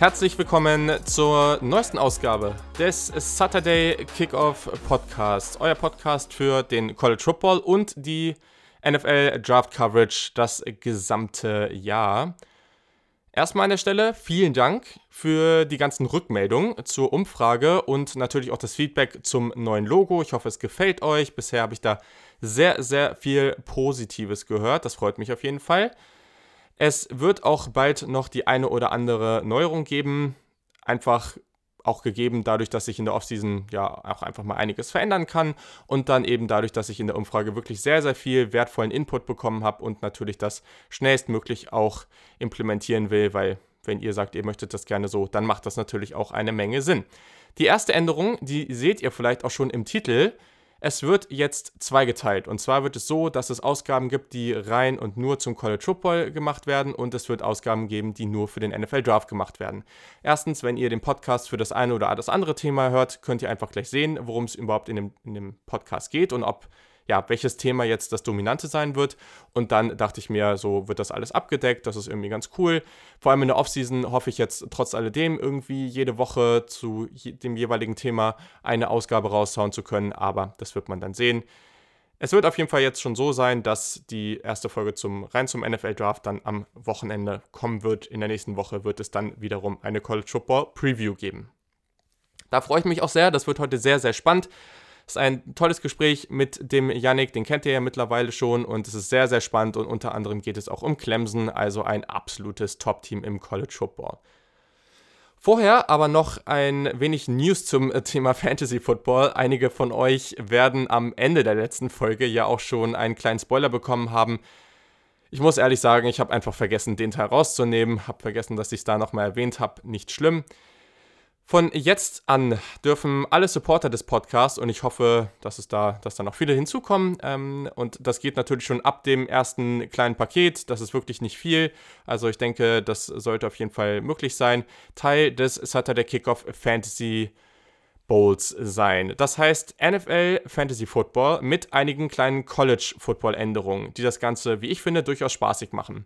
Herzlich willkommen zur neuesten Ausgabe des Saturday Kickoff Podcasts, euer Podcast für den College Football und die NFL Draft Coverage das gesamte Jahr. Erstmal an der Stelle vielen Dank für die ganzen Rückmeldungen zur Umfrage und natürlich auch das Feedback zum neuen Logo. Ich hoffe, es gefällt euch. Bisher habe ich da sehr, sehr viel Positives gehört. Das freut mich auf jeden Fall. Es wird auch bald noch die eine oder andere Neuerung geben. Einfach auch gegeben dadurch, dass sich in der Offseason ja auch einfach mal einiges verändern kann und dann eben dadurch, dass ich in der Umfrage wirklich sehr, sehr viel wertvollen Input bekommen habe und natürlich das schnellstmöglich auch implementieren will, weil wenn ihr sagt, ihr möchtet das gerne so, dann macht das natürlich auch eine Menge Sinn. Die erste Änderung, die seht ihr vielleicht auch schon im Titel, es wird jetzt zweigeteilt. Und zwar wird es so, dass es Ausgaben gibt, die rein und nur zum College Football gemacht werden und es wird Ausgaben geben, die nur für den NFL Draft gemacht werden. Erstens, wenn ihr den Podcast für das eine oder das andere Thema hört, könnt ihr einfach gleich sehen, worum es überhaupt in dem, in dem Podcast geht und ob ja, welches Thema jetzt das Dominante sein wird. Und dann dachte ich mir, so wird das alles abgedeckt, das ist irgendwie ganz cool. Vor allem in der Offseason hoffe ich jetzt trotz alledem irgendwie jede Woche zu dem jeweiligen Thema eine Ausgabe raushauen zu können, aber das wird man dann sehen. Es wird auf jeden Fall jetzt schon so sein, dass die erste Folge zum rein zum NFL Draft dann am Wochenende kommen wird. In der nächsten Woche wird es dann wiederum eine College Football Preview geben. Da freue ich mich auch sehr. Das wird heute sehr, sehr spannend ist ein tolles Gespräch mit dem Yannick, den kennt ihr ja mittlerweile schon und es ist sehr, sehr spannend und unter anderem geht es auch um Clemson, also ein absolutes Top-Team im College Football. Vorher aber noch ein wenig News zum Thema Fantasy Football. Einige von euch werden am Ende der letzten Folge ja auch schon einen kleinen Spoiler bekommen haben. Ich muss ehrlich sagen, ich habe einfach vergessen, den Teil rauszunehmen, habe vergessen, dass ich es da nochmal erwähnt habe. Nicht schlimm. Von jetzt an dürfen alle Supporter des Podcasts und ich hoffe, dass es da, dass da noch viele hinzukommen. Ähm, und das geht natürlich schon ab dem ersten kleinen Paket. Das ist wirklich nicht viel. Also ich denke, das sollte auf jeden Fall möglich sein. Teil des Saturday Kickoff Fantasy Bowls sein. Das heißt NFL Fantasy Football mit einigen kleinen College Football Änderungen, die das Ganze, wie ich finde, durchaus spaßig machen.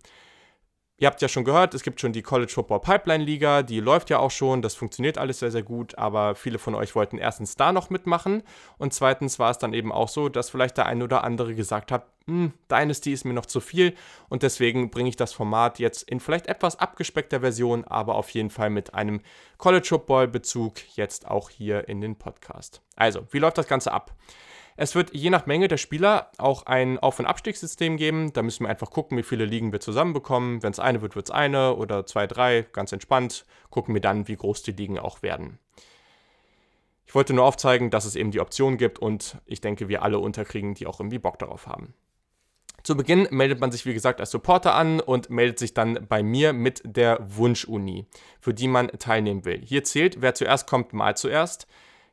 Ihr habt ja schon gehört, es gibt schon die College Football Pipeline Liga, die läuft ja auch schon, das funktioniert alles sehr, sehr gut, aber viele von euch wollten erstens da noch mitmachen und zweitens war es dann eben auch so, dass vielleicht der ein oder andere gesagt hat, hm, Dynasty ist mir noch zu viel und deswegen bringe ich das Format jetzt in vielleicht etwas abgespeckter Version, aber auf jeden Fall mit einem College Football Bezug jetzt auch hier in den Podcast. Also, wie läuft das Ganze ab? Es wird je nach Menge der Spieler auch ein Auf- und Abstiegssystem geben. Da müssen wir einfach gucken, wie viele Ligen wir zusammenbekommen. Wenn es eine wird, wird es eine oder zwei, drei, ganz entspannt. Gucken wir dann, wie groß die Ligen auch werden. Ich wollte nur aufzeigen, dass es eben die Option gibt und ich denke, wir alle unterkriegen, die auch irgendwie Bock darauf haben. Zu Beginn meldet man sich, wie gesagt, als Supporter an und meldet sich dann bei mir mit der Wunschuni, für die man teilnehmen will. Hier zählt, wer zuerst kommt, mal zuerst.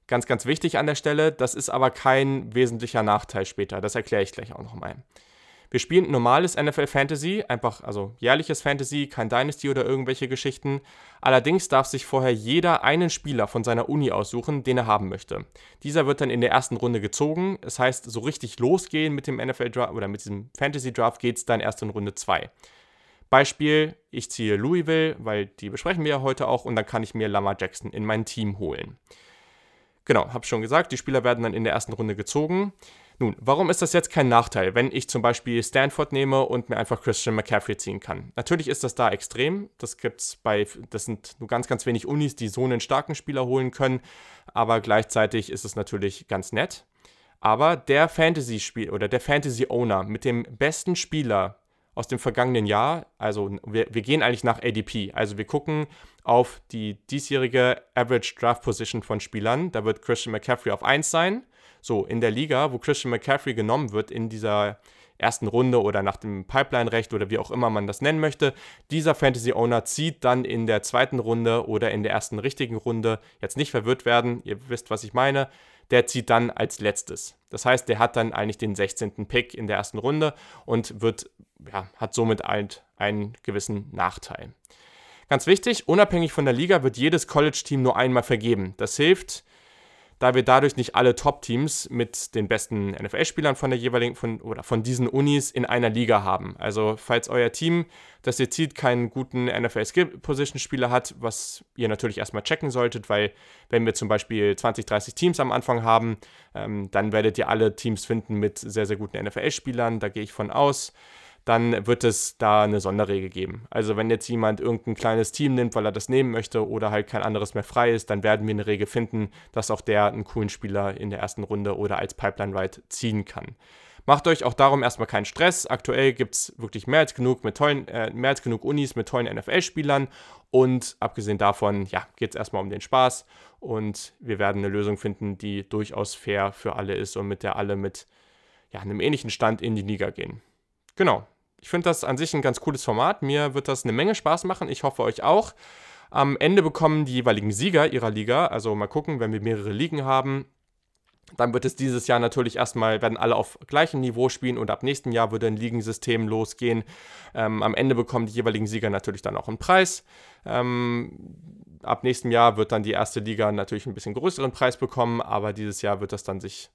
Ganz, ganz wichtig an der Stelle, das ist aber kein wesentlicher Nachteil später. Das erkläre ich gleich auch nochmal. Wir spielen normales NFL Fantasy, einfach also jährliches Fantasy, kein Dynasty oder irgendwelche Geschichten. Allerdings darf sich vorher jeder einen Spieler von seiner Uni aussuchen, den er haben möchte. Dieser wird dann in der ersten Runde gezogen. Das heißt, so richtig losgehen mit dem NFL Draft oder mit diesem Fantasy Draft geht es dann erst in Runde 2. Beispiel, ich ziehe Louisville, weil die besprechen wir ja heute auch und dann kann ich mir Lamar Jackson in mein Team holen. Genau, habe schon gesagt, die Spieler werden dann in der ersten Runde gezogen. Nun, warum ist das jetzt kein Nachteil, wenn ich zum Beispiel Stanford nehme und mir einfach Christian McCaffrey ziehen kann? Natürlich ist das da extrem. Das gibt's bei, das sind nur ganz, ganz wenig Unis, die so einen starken Spieler holen können. Aber gleichzeitig ist es natürlich ganz nett. Aber der Fantasy-Spiel oder der Fantasy-Owner mit dem besten Spieler aus dem vergangenen Jahr, also wir, wir gehen eigentlich nach ADP, also wir gucken auf die diesjährige Average Draft Position von Spielern. Da wird Christian McCaffrey auf 1 sein. So, in der Liga, wo Christian McCaffrey genommen wird in dieser ersten Runde oder nach dem Pipeline-Recht oder wie auch immer man das nennen möchte, dieser Fantasy-Owner zieht dann in der zweiten Runde oder in der ersten richtigen Runde, jetzt nicht verwirrt werden, ihr wisst, was ich meine, der zieht dann als letztes. Das heißt, der hat dann eigentlich den 16. Pick in der ersten Runde und wird, ja, hat somit einen gewissen Nachteil. Ganz wichtig, unabhängig von der Liga wird jedes College-Team nur einmal vergeben. Das hilft da wir dadurch nicht alle Top-Teams mit den besten NFL-Spielern von der jeweiligen von, oder von diesen Unis in einer Liga haben. Also falls euer Team, das ihr zieht, keinen guten NFL-Skill-Position-Spieler hat, was ihr natürlich erstmal checken solltet, weil wenn wir zum Beispiel 20, 30 Teams am Anfang haben, ähm, dann werdet ihr alle Teams finden mit sehr, sehr guten NFL-Spielern, da gehe ich von aus dann wird es da eine Sonderregel geben. Also wenn jetzt jemand irgendein kleines Team nimmt, weil er das nehmen möchte oder halt kein anderes mehr frei ist, dann werden wir eine Regel finden, dass auch der einen coolen Spieler in der ersten Runde oder als Pipeline Ride ziehen kann. Macht euch auch darum erstmal keinen Stress. Aktuell gibt es wirklich mehr als genug mit tollen, äh, mehr als genug Unis mit tollen NFL-Spielern. Und abgesehen davon, ja, geht es erstmal um den Spaß. Und wir werden eine Lösung finden, die durchaus fair für alle ist und mit der alle mit ja, einem ähnlichen Stand in die Liga gehen. Genau. Ich finde das an sich ein ganz cooles Format. Mir wird das eine Menge Spaß machen. Ich hoffe euch auch. Am Ende bekommen die jeweiligen Sieger ihrer Liga, also mal gucken, wenn wir mehrere Ligen haben, dann wird es dieses Jahr natürlich erstmal, werden alle auf gleichem Niveau spielen und ab nächsten Jahr würde ein Ligensystem losgehen. Ähm, am Ende bekommen die jeweiligen Sieger natürlich dann auch einen Preis. Ähm, ab nächstem Jahr wird dann die erste Liga natürlich ein bisschen größeren Preis bekommen, aber dieses Jahr wird das dann sich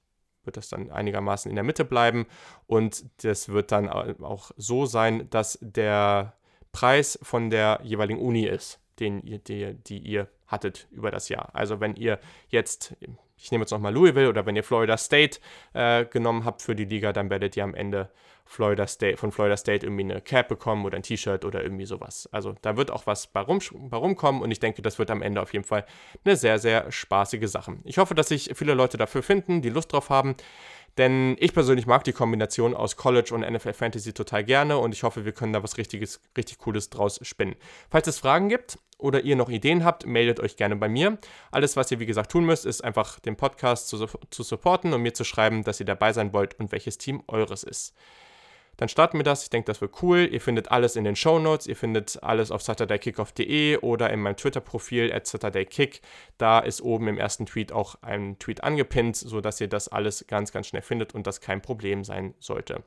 wird das dann einigermaßen in der Mitte bleiben und das wird dann auch so sein, dass der Preis von der jeweiligen Uni ist, den die, die ihr hattet über das Jahr. Also wenn ihr jetzt, ich nehme jetzt nochmal Louisville oder wenn ihr Florida State äh, genommen habt für die Liga, dann werdet ihr am Ende Florida State, von Florida State irgendwie eine Cap bekommen oder ein T-Shirt oder irgendwie sowas. Also da wird auch was bei, rum, bei rumkommen und ich denke, das wird am Ende auf jeden Fall eine sehr, sehr spaßige Sache. Ich hoffe, dass sich viele Leute dafür finden, die Lust drauf haben. Denn ich persönlich mag die Kombination aus College und NFL Fantasy total gerne und ich hoffe, wir können da was richtiges, richtig Cooles draus spinnen. Falls es Fragen gibt oder ihr noch Ideen habt, meldet euch gerne bei mir. Alles, was ihr wie gesagt tun müsst, ist einfach den Podcast zu, zu supporten und mir zu schreiben, dass ihr dabei sein wollt und welches Team eures ist. Dann starten wir das. Ich denke, das wird cool. Ihr findet alles in den Show Notes. Ihr findet alles auf saturdaykickoff.de oder in meinem Twitter-Profil at saturdaykick. Da ist oben im ersten Tweet auch ein Tweet angepinnt, sodass ihr das alles ganz, ganz schnell findet und das kein Problem sein sollte.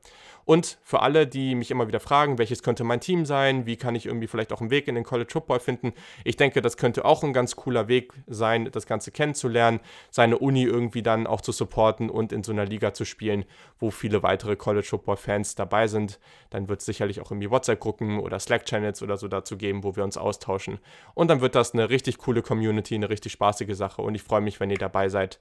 Und für alle, die mich immer wieder fragen, welches könnte mein Team sein, wie kann ich irgendwie vielleicht auch einen Weg in den College Football finden, ich denke, das könnte auch ein ganz cooler Weg sein, das Ganze kennenzulernen, seine Uni irgendwie dann auch zu supporten und in so einer Liga zu spielen, wo viele weitere College Football Fans dabei sind, dann wird es sicherlich auch irgendwie WhatsApp-Gruppen oder Slack-Channels oder so dazu geben, wo wir uns austauschen. Und dann wird das eine richtig coole Community, eine richtig spaßige Sache. Und ich freue mich, wenn ihr dabei seid.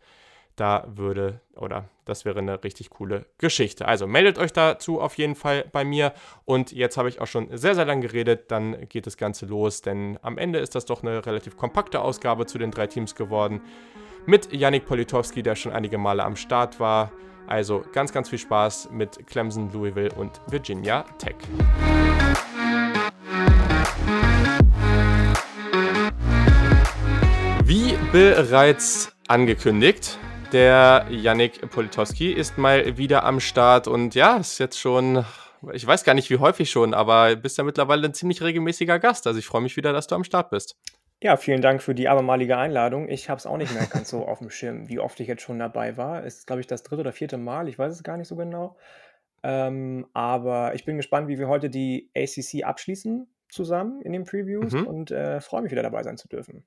Da würde, oder das wäre eine richtig coole Geschichte. Also meldet euch dazu auf jeden Fall bei mir. Und jetzt habe ich auch schon sehr, sehr lange geredet. Dann geht das Ganze los, denn am Ende ist das doch eine relativ kompakte Ausgabe zu den drei Teams geworden. Mit Yannick Politowski, der schon einige Male am Start war. Also ganz, ganz viel Spaß mit Clemson, Louisville und Virginia Tech. Wie bereits angekündigt, der Yannick Politowski ist mal wieder am Start und ja, ist jetzt schon, ich weiß gar nicht wie häufig schon, aber bist ja mittlerweile ein ziemlich regelmäßiger Gast. Also ich freue mich wieder, dass du am Start bist. Ja, vielen Dank für die abermalige Einladung. Ich habe es auch nicht mehr ganz so auf dem Schirm, wie oft ich jetzt schon dabei war. Es ist, glaube ich, das dritte oder vierte Mal. Ich weiß es gar nicht so genau. Ähm, aber ich bin gespannt, wie wir heute die ACC abschließen zusammen in den Previews Mhm. und äh, freue mich wieder dabei sein zu dürfen.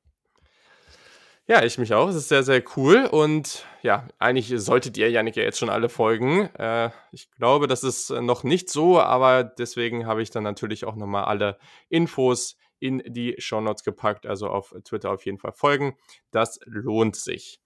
Ja, ich mich auch. Es ist sehr, sehr cool. Und ja, eigentlich solltet ihr Janik ja jetzt schon alle folgen. Äh, ich glaube, das ist noch nicht so, aber deswegen habe ich dann natürlich auch nochmal alle Infos in die Shownotes gepackt, also auf Twitter auf jeden Fall folgen. Das lohnt sich.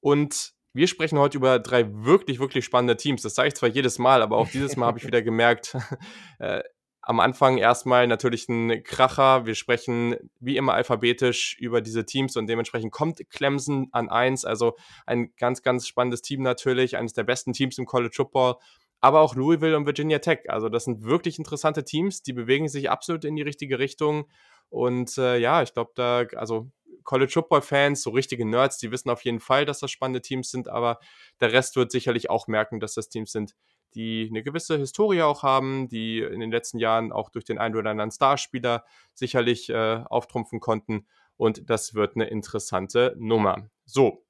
Und wir sprechen heute über drei wirklich, wirklich spannende Teams. Das sage ich zwar jedes Mal, aber auch dieses Mal habe ich wieder gemerkt, äh, am Anfang erstmal natürlich ein Kracher. Wir sprechen wie immer alphabetisch über diese Teams und dementsprechend kommt Clemson an eins. Also ein ganz, ganz spannendes Team natürlich, eines der besten Teams im College Football aber auch Louisville und Virginia Tech. Also das sind wirklich interessante Teams, die bewegen sich absolut in die richtige Richtung. Und äh, ja, ich glaube, da, also College Football-Fans, so richtige Nerds, die wissen auf jeden Fall, dass das spannende Teams sind, aber der Rest wird sicherlich auch merken, dass das Teams sind, die eine gewisse Historie auch haben, die in den letzten Jahren auch durch den einen oder anderen Starspieler sicherlich äh, auftrumpfen konnten. Und das wird eine interessante Nummer. So,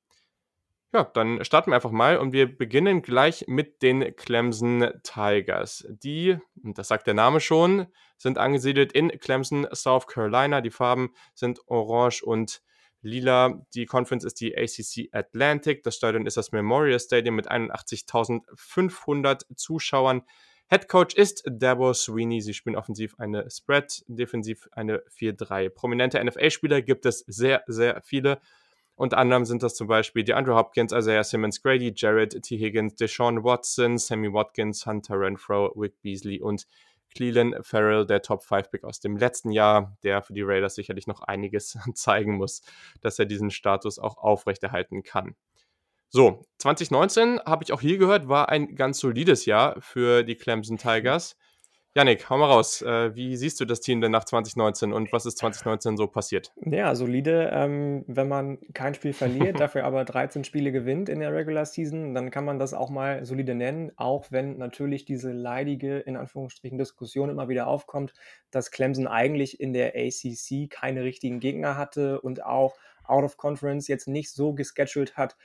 ja, dann starten wir einfach mal und wir beginnen gleich mit den Clemson Tigers. Die, und das sagt der Name schon, sind angesiedelt in Clemson, South Carolina. Die Farben sind orange und lila. Die Conference ist die ACC Atlantic. Das Stadion ist das Memorial Stadium mit 81.500 Zuschauern. Head Coach ist Dabo Sweeney. Sie spielen offensiv eine Spread, defensiv eine 4-3. Prominente NFL-Spieler gibt es sehr, sehr viele. Unter anderem sind das zum Beispiel die Andrew Hopkins, Isaiah Simmons, Grady, Jared T. Higgins, Deshaun Watson, Sammy Watkins, Hunter Renfro, Wick Beasley und Cleland Farrell, der Top 5 Pick aus dem letzten Jahr, der für die Raiders sicherlich noch einiges zeigen muss, dass er diesen Status auch aufrechterhalten kann. So, 2019 habe ich auch hier gehört, war ein ganz solides Jahr für die Clemson Tigers. Janik, hau mal raus. Äh, wie siehst du das Team denn nach 2019 und was ist 2019 so passiert? Ja, solide, ähm, wenn man kein Spiel verliert, dafür aber 13 Spiele gewinnt in der Regular Season, dann kann man das auch mal solide nennen, auch wenn natürlich diese leidige, in Anführungsstrichen, Diskussion immer wieder aufkommt, dass Clemson eigentlich in der ACC keine richtigen Gegner hatte und auch out of conference jetzt nicht so gescheduled hat,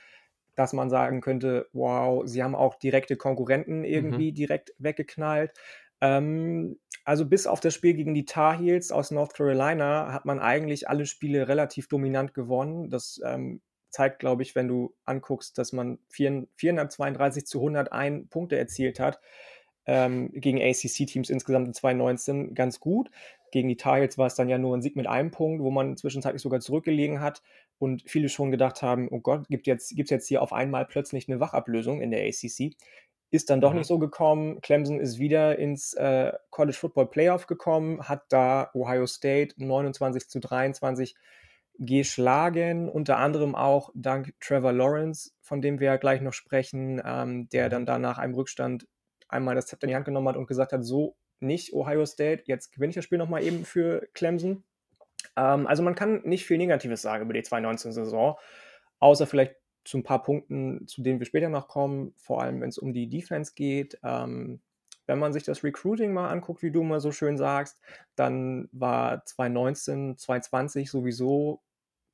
dass man sagen könnte, wow, sie haben auch direkte Konkurrenten irgendwie mhm. direkt weggeknallt. Ähm, also bis auf das Spiel gegen die Tar Heels aus North Carolina hat man eigentlich alle Spiele relativ dominant gewonnen. Das ähm, zeigt, glaube ich, wenn du anguckst, dass man 432 zu 101 Punkte erzielt hat. Ähm, gegen ACC-Teams insgesamt in 2019 ganz gut. Gegen die Tar Heels war es dann ja nur ein Sieg mit einem Punkt, wo man zwischenzeitlich sogar zurückgelegen hat und viele schon gedacht haben, oh Gott, gibt es jetzt, jetzt hier auf einmal plötzlich eine Wachablösung in der ACC. Ist dann doch mhm. nicht so gekommen. Clemson ist wieder ins äh, College Football Playoff gekommen, hat da Ohio State 29 zu 23 geschlagen, unter anderem auch dank Trevor Lawrence, von dem wir ja gleich noch sprechen, ähm, der mhm. dann da nach einem Rückstand einmal das Zepter in die Hand genommen hat und gesagt hat, so nicht Ohio State, jetzt gewinne ich das Spiel nochmal eben für Clemson. Ähm, also man kann nicht viel Negatives sagen über die 2019-Saison, außer vielleicht zu ein paar Punkten, zu denen wir später noch kommen, vor allem wenn es um die Defense geht. Ähm, wenn man sich das Recruiting mal anguckt, wie du mal so schön sagst, dann war 2019, 2020 sowieso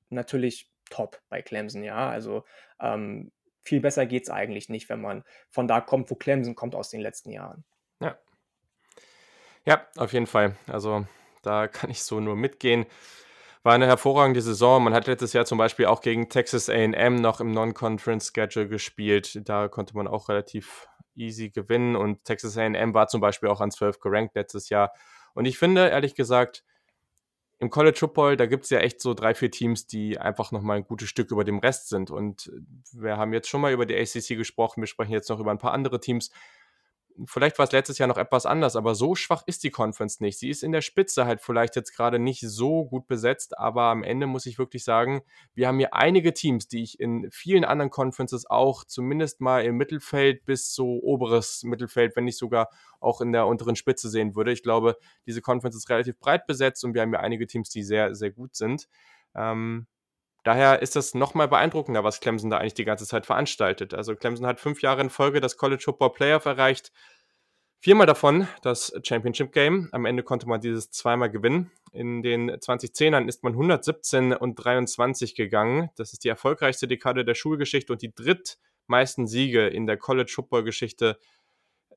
natürlich top bei Clemson, ja. Also ähm, viel besser geht es eigentlich nicht, wenn man von da kommt, wo Clemson kommt aus den letzten Jahren. Ja. Ja, auf jeden Fall. Also da kann ich so nur mitgehen. War eine hervorragende Saison. Man hat letztes Jahr zum Beispiel auch gegen Texas AM noch im Non-Conference-Schedule gespielt. Da konnte man auch relativ easy gewinnen und Texas AM war zum Beispiel auch an 12 gerankt letztes Jahr. Und ich finde, ehrlich gesagt, im College Football, da gibt es ja echt so drei, vier Teams, die einfach nochmal ein gutes Stück über dem Rest sind. Und wir haben jetzt schon mal über die ACC gesprochen, wir sprechen jetzt noch über ein paar andere Teams vielleicht war es letztes Jahr noch etwas anders, aber so schwach ist die Conference nicht. Sie ist in der Spitze halt vielleicht jetzt gerade nicht so gut besetzt, aber am Ende muss ich wirklich sagen, wir haben hier einige Teams, die ich in vielen anderen Conferences auch zumindest mal im Mittelfeld bis so oberes Mittelfeld, wenn nicht sogar auch in der unteren Spitze sehen würde. Ich glaube, diese Conference ist relativ breit besetzt und wir haben hier einige Teams, die sehr, sehr gut sind. Ähm, Daher ist das nochmal beeindruckender, was Clemson da eigentlich die ganze Zeit veranstaltet. Also Clemson hat fünf Jahre in Folge das College Football Playoff erreicht. Viermal davon das Championship Game. Am Ende konnte man dieses zweimal gewinnen. In den 2010ern ist man 117 und 23 gegangen. Das ist die erfolgreichste Dekade der Schulgeschichte und die drittmeisten Siege in der College Football Geschichte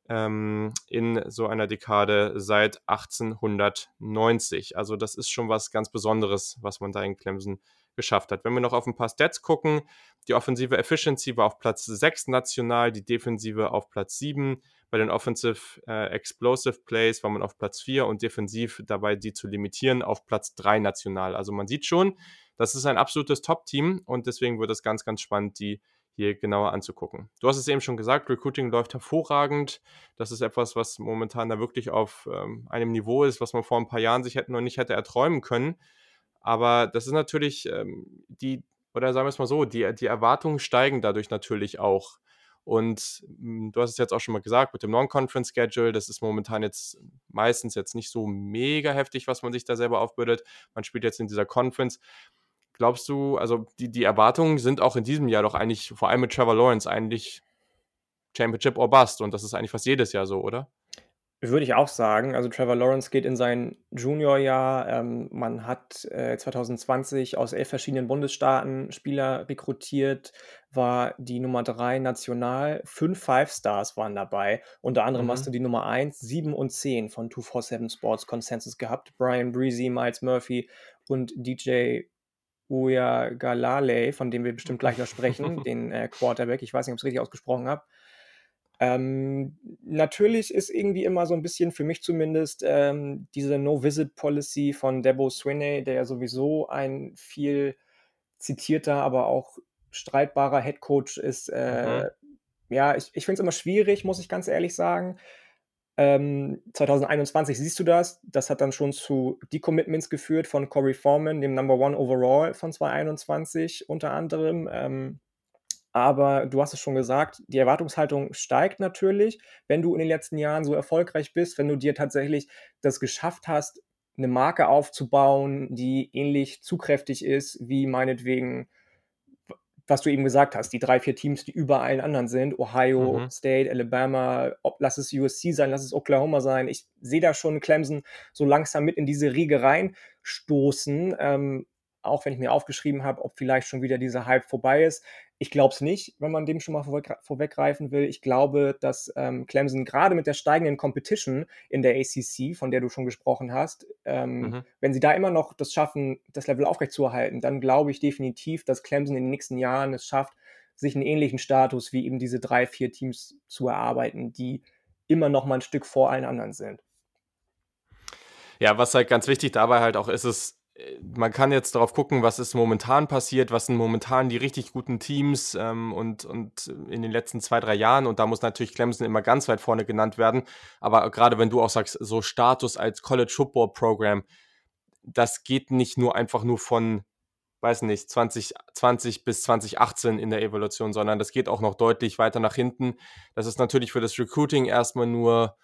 ähm, in so einer Dekade seit 1890. Also das ist schon was ganz Besonderes, was man da in Clemson geschafft hat. Wenn wir noch auf ein paar Stats gucken, die offensive Efficiency war auf Platz 6 national, die defensive auf Platz 7. Bei den Offensive äh, Explosive Plays war man auf Platz 4 und defensiv dabei, die zu limitieren, auf Platz 3 national. Also man sieht schon, das ist ein absolutes Top-Team und deswegen wird es ganz, ganz spannend, die hier genauer anzugucken. Du hast es eben schon gesagt, Recruiting läuft hervorragend. Das ist etwas, was momentan da wirklich auf ähm, einem Niveau ist, was man vor ein paar Jahren sich hätte noch nicht hätte erträumen können. Aber das ist natürlich ähm, die, oder sagen wir es mal so, die, die Erwartungen steigen dadurch natürlich auch. Und hm, du hast es jetzt auch schon mal gesagt, mit dem Non-Conference-Schedule, das ist momentan jetzt meistens jetzt nicht so mega heftig, was man sich da selber aufbürdet. Man spielt jetzt in dieser Conference. Glaubst du, also die, die Erwartungen sind auch in diesem Jahr doch eigentlich, vor allem mit Trevor Lawrence, eigentlich Championship or Bust. Und das ist eigentlich fast jedes Jahr so, oder? Würde ich auch sagen. Also Trevor Lawrence geht in sein Juniorjahr. Ähm, man hat äh, 2020 aus elf verschiedenen Bundesstaaten Spieler rekrutiert, war die Nummer drei national. Fünf Five Stars waren dabei. Unter anderem mhm. hast du die Nummer eins, sieben und zehn von 247 Sports Consensus gehabt. Brian Breezy, Miles Murphy und DJ Uyagalale, von dem wir bestimmt gleich noch sprechen, den äh, Quarterback. Ich weiß nicht, ob ich es richtig ausgesprochen habe. Ähm, natürlich ist irgendwie immer so ein bisschen, für mich zumindest, ähm, diese No-Visit-Policy von Debo Swinney, der ja sowieso ein viel zitierter, aber auch streitbarer Headcoach ist. Äh, mhm. Ja, ich, ich finde es immer schwierig, muss ich ganz ehrlich sagen. Ähm, 2021 siehst du das. Das hat dann schon zu Decommitments geführt von Corey Foreman, dem Number One Overall von 2021 unter anderem. Ähm, aber du hast es schon gesagt, die Erwartungshaltung steigt natürlich, wenn du in den letzten Jahren so erfolgreich bist, wenn du dir tatsächlich das geschafft hast, eine Marke aufzubauen, die ähnlich zugkräftig ist wie meinetwegen was du eben gesagt hast, die drei, vier Teams, die über allen anderen sind, Ohio mhm. State, Alabama, ob, lass es USC sein, lass es Oklahoma sein. Ich sehe da schon Clemson so langsam mit in diese Riege reinstoßen, ähm, auch wenn ich mir aufgeschrieben habe, ob vielleicht schon wieder dieser Hype vorbei ist. Ich glaube es nicht, wenn man dem schon mal vorweggreifen will. Ich glaube, dass ähm, Clemson gerade mit der steigenden Competition in der ACC, von der du schon gesprochen hast, ähm, mhm. wenn sie da immer noch das schaffen, das Level aufrechtzuerhalten, dann glaube ich definitiv, dass Clemson in den nächsten Jahren es schafft, sich einen ähnlichen Status wie eben diese drei, vier Teams zu erarbeiten, die immer noch mal ein Stück vor allen anderen sind. Ja, was halt ganz wichtig dabei halt auch ist, ist, man kann jetzt darauf gucken, was ist momentan passiert, was sind momentan die richtig guten Teams ähm, und, und in den letzten zwei, drei Jahren. Und da muss natürlich Clemson immer ganz weit vorne genannt werden. Aber gerade wenn du auch sagst, so Status als College Football Program, das geht nicht nur einfach nur von, weiß nicht, 2020 bis 2018 in der Evolution, sondern das geht auch noch deutlich weiter nach hinten. Das ist natürlich für das Recruiting erstmal nur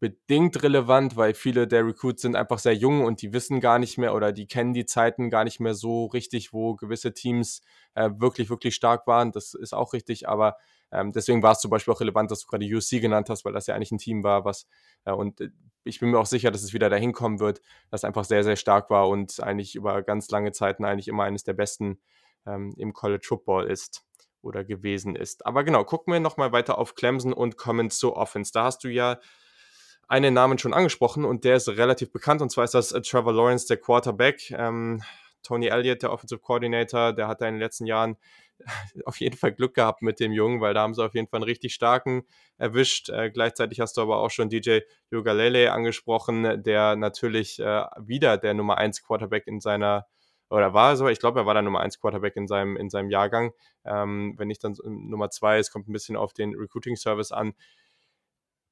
bedingt relevant, weil viele der Recruits sind einfach sehr jung und die wissen gar nicht mehr oder die kennen die Zeiten gar nicht mehr so richtig, wo gewisse Teams äh, wirklich, wirklich stark waren. Das ist auch richtig, aber ähm, deswegen war es zum Beispiel auch relevant, dass du gerade USC genannt hast, weil das ja eigentlich ein Team war, was äh, und äh, ich bin mir auch sicher, dass es wieder dahin kommen wird, das einfach sehr, sehr stark war und eigentlich über ganz lange Zeiten eigentlich immer eines der besten ähm, im College Football ist oder gewesen ist. Aber genau, gucken wir nochmal weiter auf Clemson und kommen zur Offense. Da hast du ja einen Namen schon angesprochen und der ist relativ bekannt und zwar ist das äh, Trevor Lawrence, der Quarterback. Ähm, Tony Elliott, der Offensive Coordinator, der hat in den letzten Jahren auf jeden Fall Glück gehabt mit dem Jungen, weil da haben sie auf jeden Fall einen richtig starken erwischt. Äh, gleichzeitig hast du aber auch schon DJ Yogalele angesprochen, der natürlich äh, wieder der Nummer 1 Quarterback in seiner oder war so, ich glaube, er war der Nummer 1 Quarterback in seinem, in seinem Jahrgang. Ähm, wenn nicht dann Nummer 2, es kommt ein bisschen auf den Recruiting Service an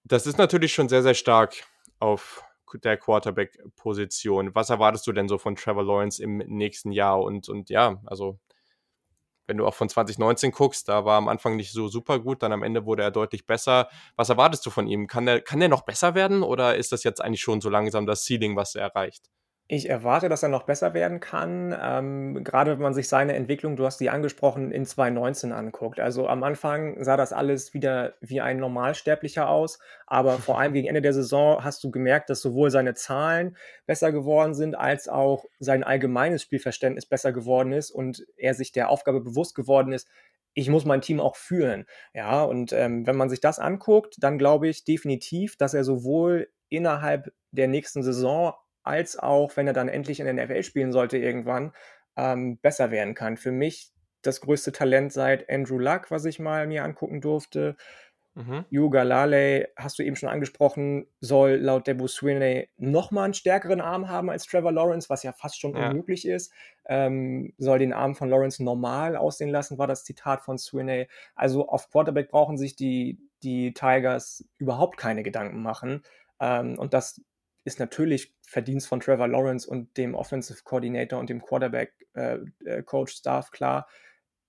das ist natürlich schon sehr, sehr stark auf der Quarterback-Position. Was erwartest du denn so von Trevor Lawrence im nächsten Jahr? Und, und ja, also wenn du auch von 2019 guckst, da war am Anfang nicht so super gut, dann am Ende wurde er deutlich besser. Was erwartest du von ihm? Kann er kann der noch besser werden oder ist das jetzt eigentlich schon so langsam das Ceiling, was er erreicht? Ich erwarte, dass er noch besser werden kann, ähm, grade wenn man sich seine Entwicklung, du hast die angesprochen, in 2019 anguckt. Also, am Anfang sah das alles wieder wie ein Normalsterblicher aus, aber vor allem gegen Ende der Saison hast du gemerkt, dass sowohl seine Zahlen besser geworden sind, als auch sein allgemeines Spielverständnis besser geworden ist und er sich der Aufgabe bewusst geworden ist, ich muss mein Team auch führen. Ja, und ähm, wenn man sich das anguckt, dann glaube ich definitiv, dass er sowohl innerhalb der nächsten Saison als auch, wenn er dann endlich in der NFL spielen sollte irgendwann, ähm, besser werden kann. Für mich das größte Talent seit Andrew Luck, was ich mal mir angucken durfte. Mhm. Yuga Lale, hast du eben schon angesprochen, soll laut Debu Sweeney nochmal einen stärkeren Arm haben als Trevor Lawrence, was ja fast schon ja. unmöglich ist. Ähm, soll den Arm von Lawrence normal aussehen lassen, war das Zitat von Sweeney. Also auf Quarterback brauchen sich die, die Tigers überhaupt keine Gedanken machen. Ähm, und das ist natürlich Verdienst von Trevor Lawrence und dem Offensive Coordinator und dem Quarterback äh, äh, Coach Staff klar.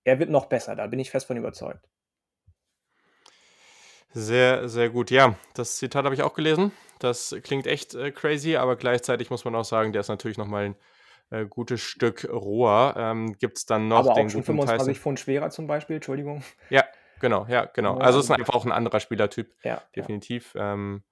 Er wird noch besser, da bin ich fest von überzeugt. Sehr, sehr gut. Ja, das Zitat habe ich auch gelesen. Das klingt echt äh, crazy, aber gleichzeitig muss man auch sagen, der ist natürlich noch mal ein äh, gutes Stück roher. Ähm, Gibt es dann noch aber den auch schon 25 Tyson? Pfund schwerer zum Beispiel, Entschuldigung. Ja, genau, ja, genau. Also es ist einfach auch ein anderer Spielertyp, ja, definitiv. Ja. Ähm,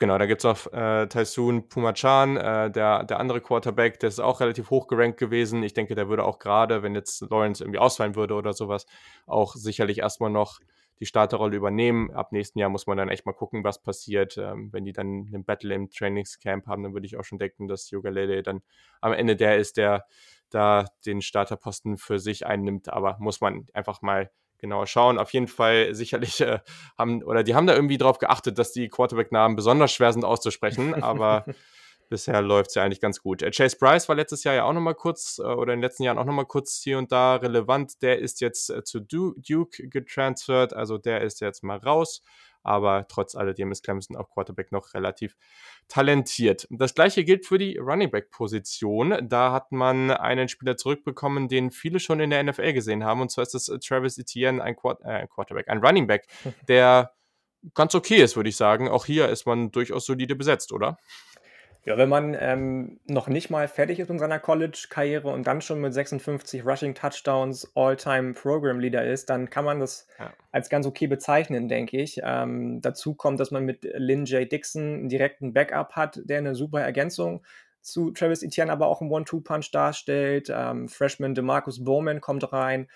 Genau, da gibt es noch äh, Taisun Pumachan, äh, der, der andere Quarterback, der ist auch relativ hoch gerankt gewesen. Ich denke, der würde auch gerade, wenn jetzt Lawrence irgendwie ausfallen würde oder sowas, auch sicherlich erstmal noch die Starterrolle übernehmen. Ab nächsten Jahr muss man dann echt mal gucken, was passiert. Ähm, wenn die dann einen Battle im Trainingscamp haben, dann würde ich auch schon denken, dass Yoga Lele dann am Ende der ist, der da den Starterposten für sich einnimmt. Aber muss man einfach mal genauer schauen. Auf jeden Fall sicherlich äh, haben, oder die haben da irgendwie drauf geachtet, dass die Quarterback-Namen besonders schwer sind auszusprechen, aber bisher läuft es ja eigentlich ganz gut. Äh, Chase Bryce war letztes Jahr ja auch nochmal kurz, äh, oder in den letzten Jahren auch nochmal kurz hier und da relevant. Der ist jetzt äh, zu Duke getransfert, also der ist jetzt mal raus aber trotz alledem ist Clemson auf Quarterback noch relativ talentiert. Das gleiche gilt für die Running Back Position. Da hat man einen Spieler zurückbekommen, den viele schon in der NFL gesehen haben, und zwar ist das äh, Travis Etienne, ein, Quart äh, Quarterback, ein Running Back, der ganz okay ist, würde ich sagen. Auch hier ist man durchaus solide besetzt, oder? Ja, wenn man ähm, noch nicht mal fertig ist mit seiner College-Karriere und dann schon mit 56 Rushing Touchdowns All-Time Program Leader ist, dann kann man das ja. als ganz okay bezeichnen, denke ich. Ähm, dazu kommt, dass man mit Lynn J. Dixon einen direkten Backup hat, der eine super Ergänzung zu Travis Etienne aber auch einen One-Two-Punch darstellt. Ähm, Freshman DeMarcus Bowman kommt rein.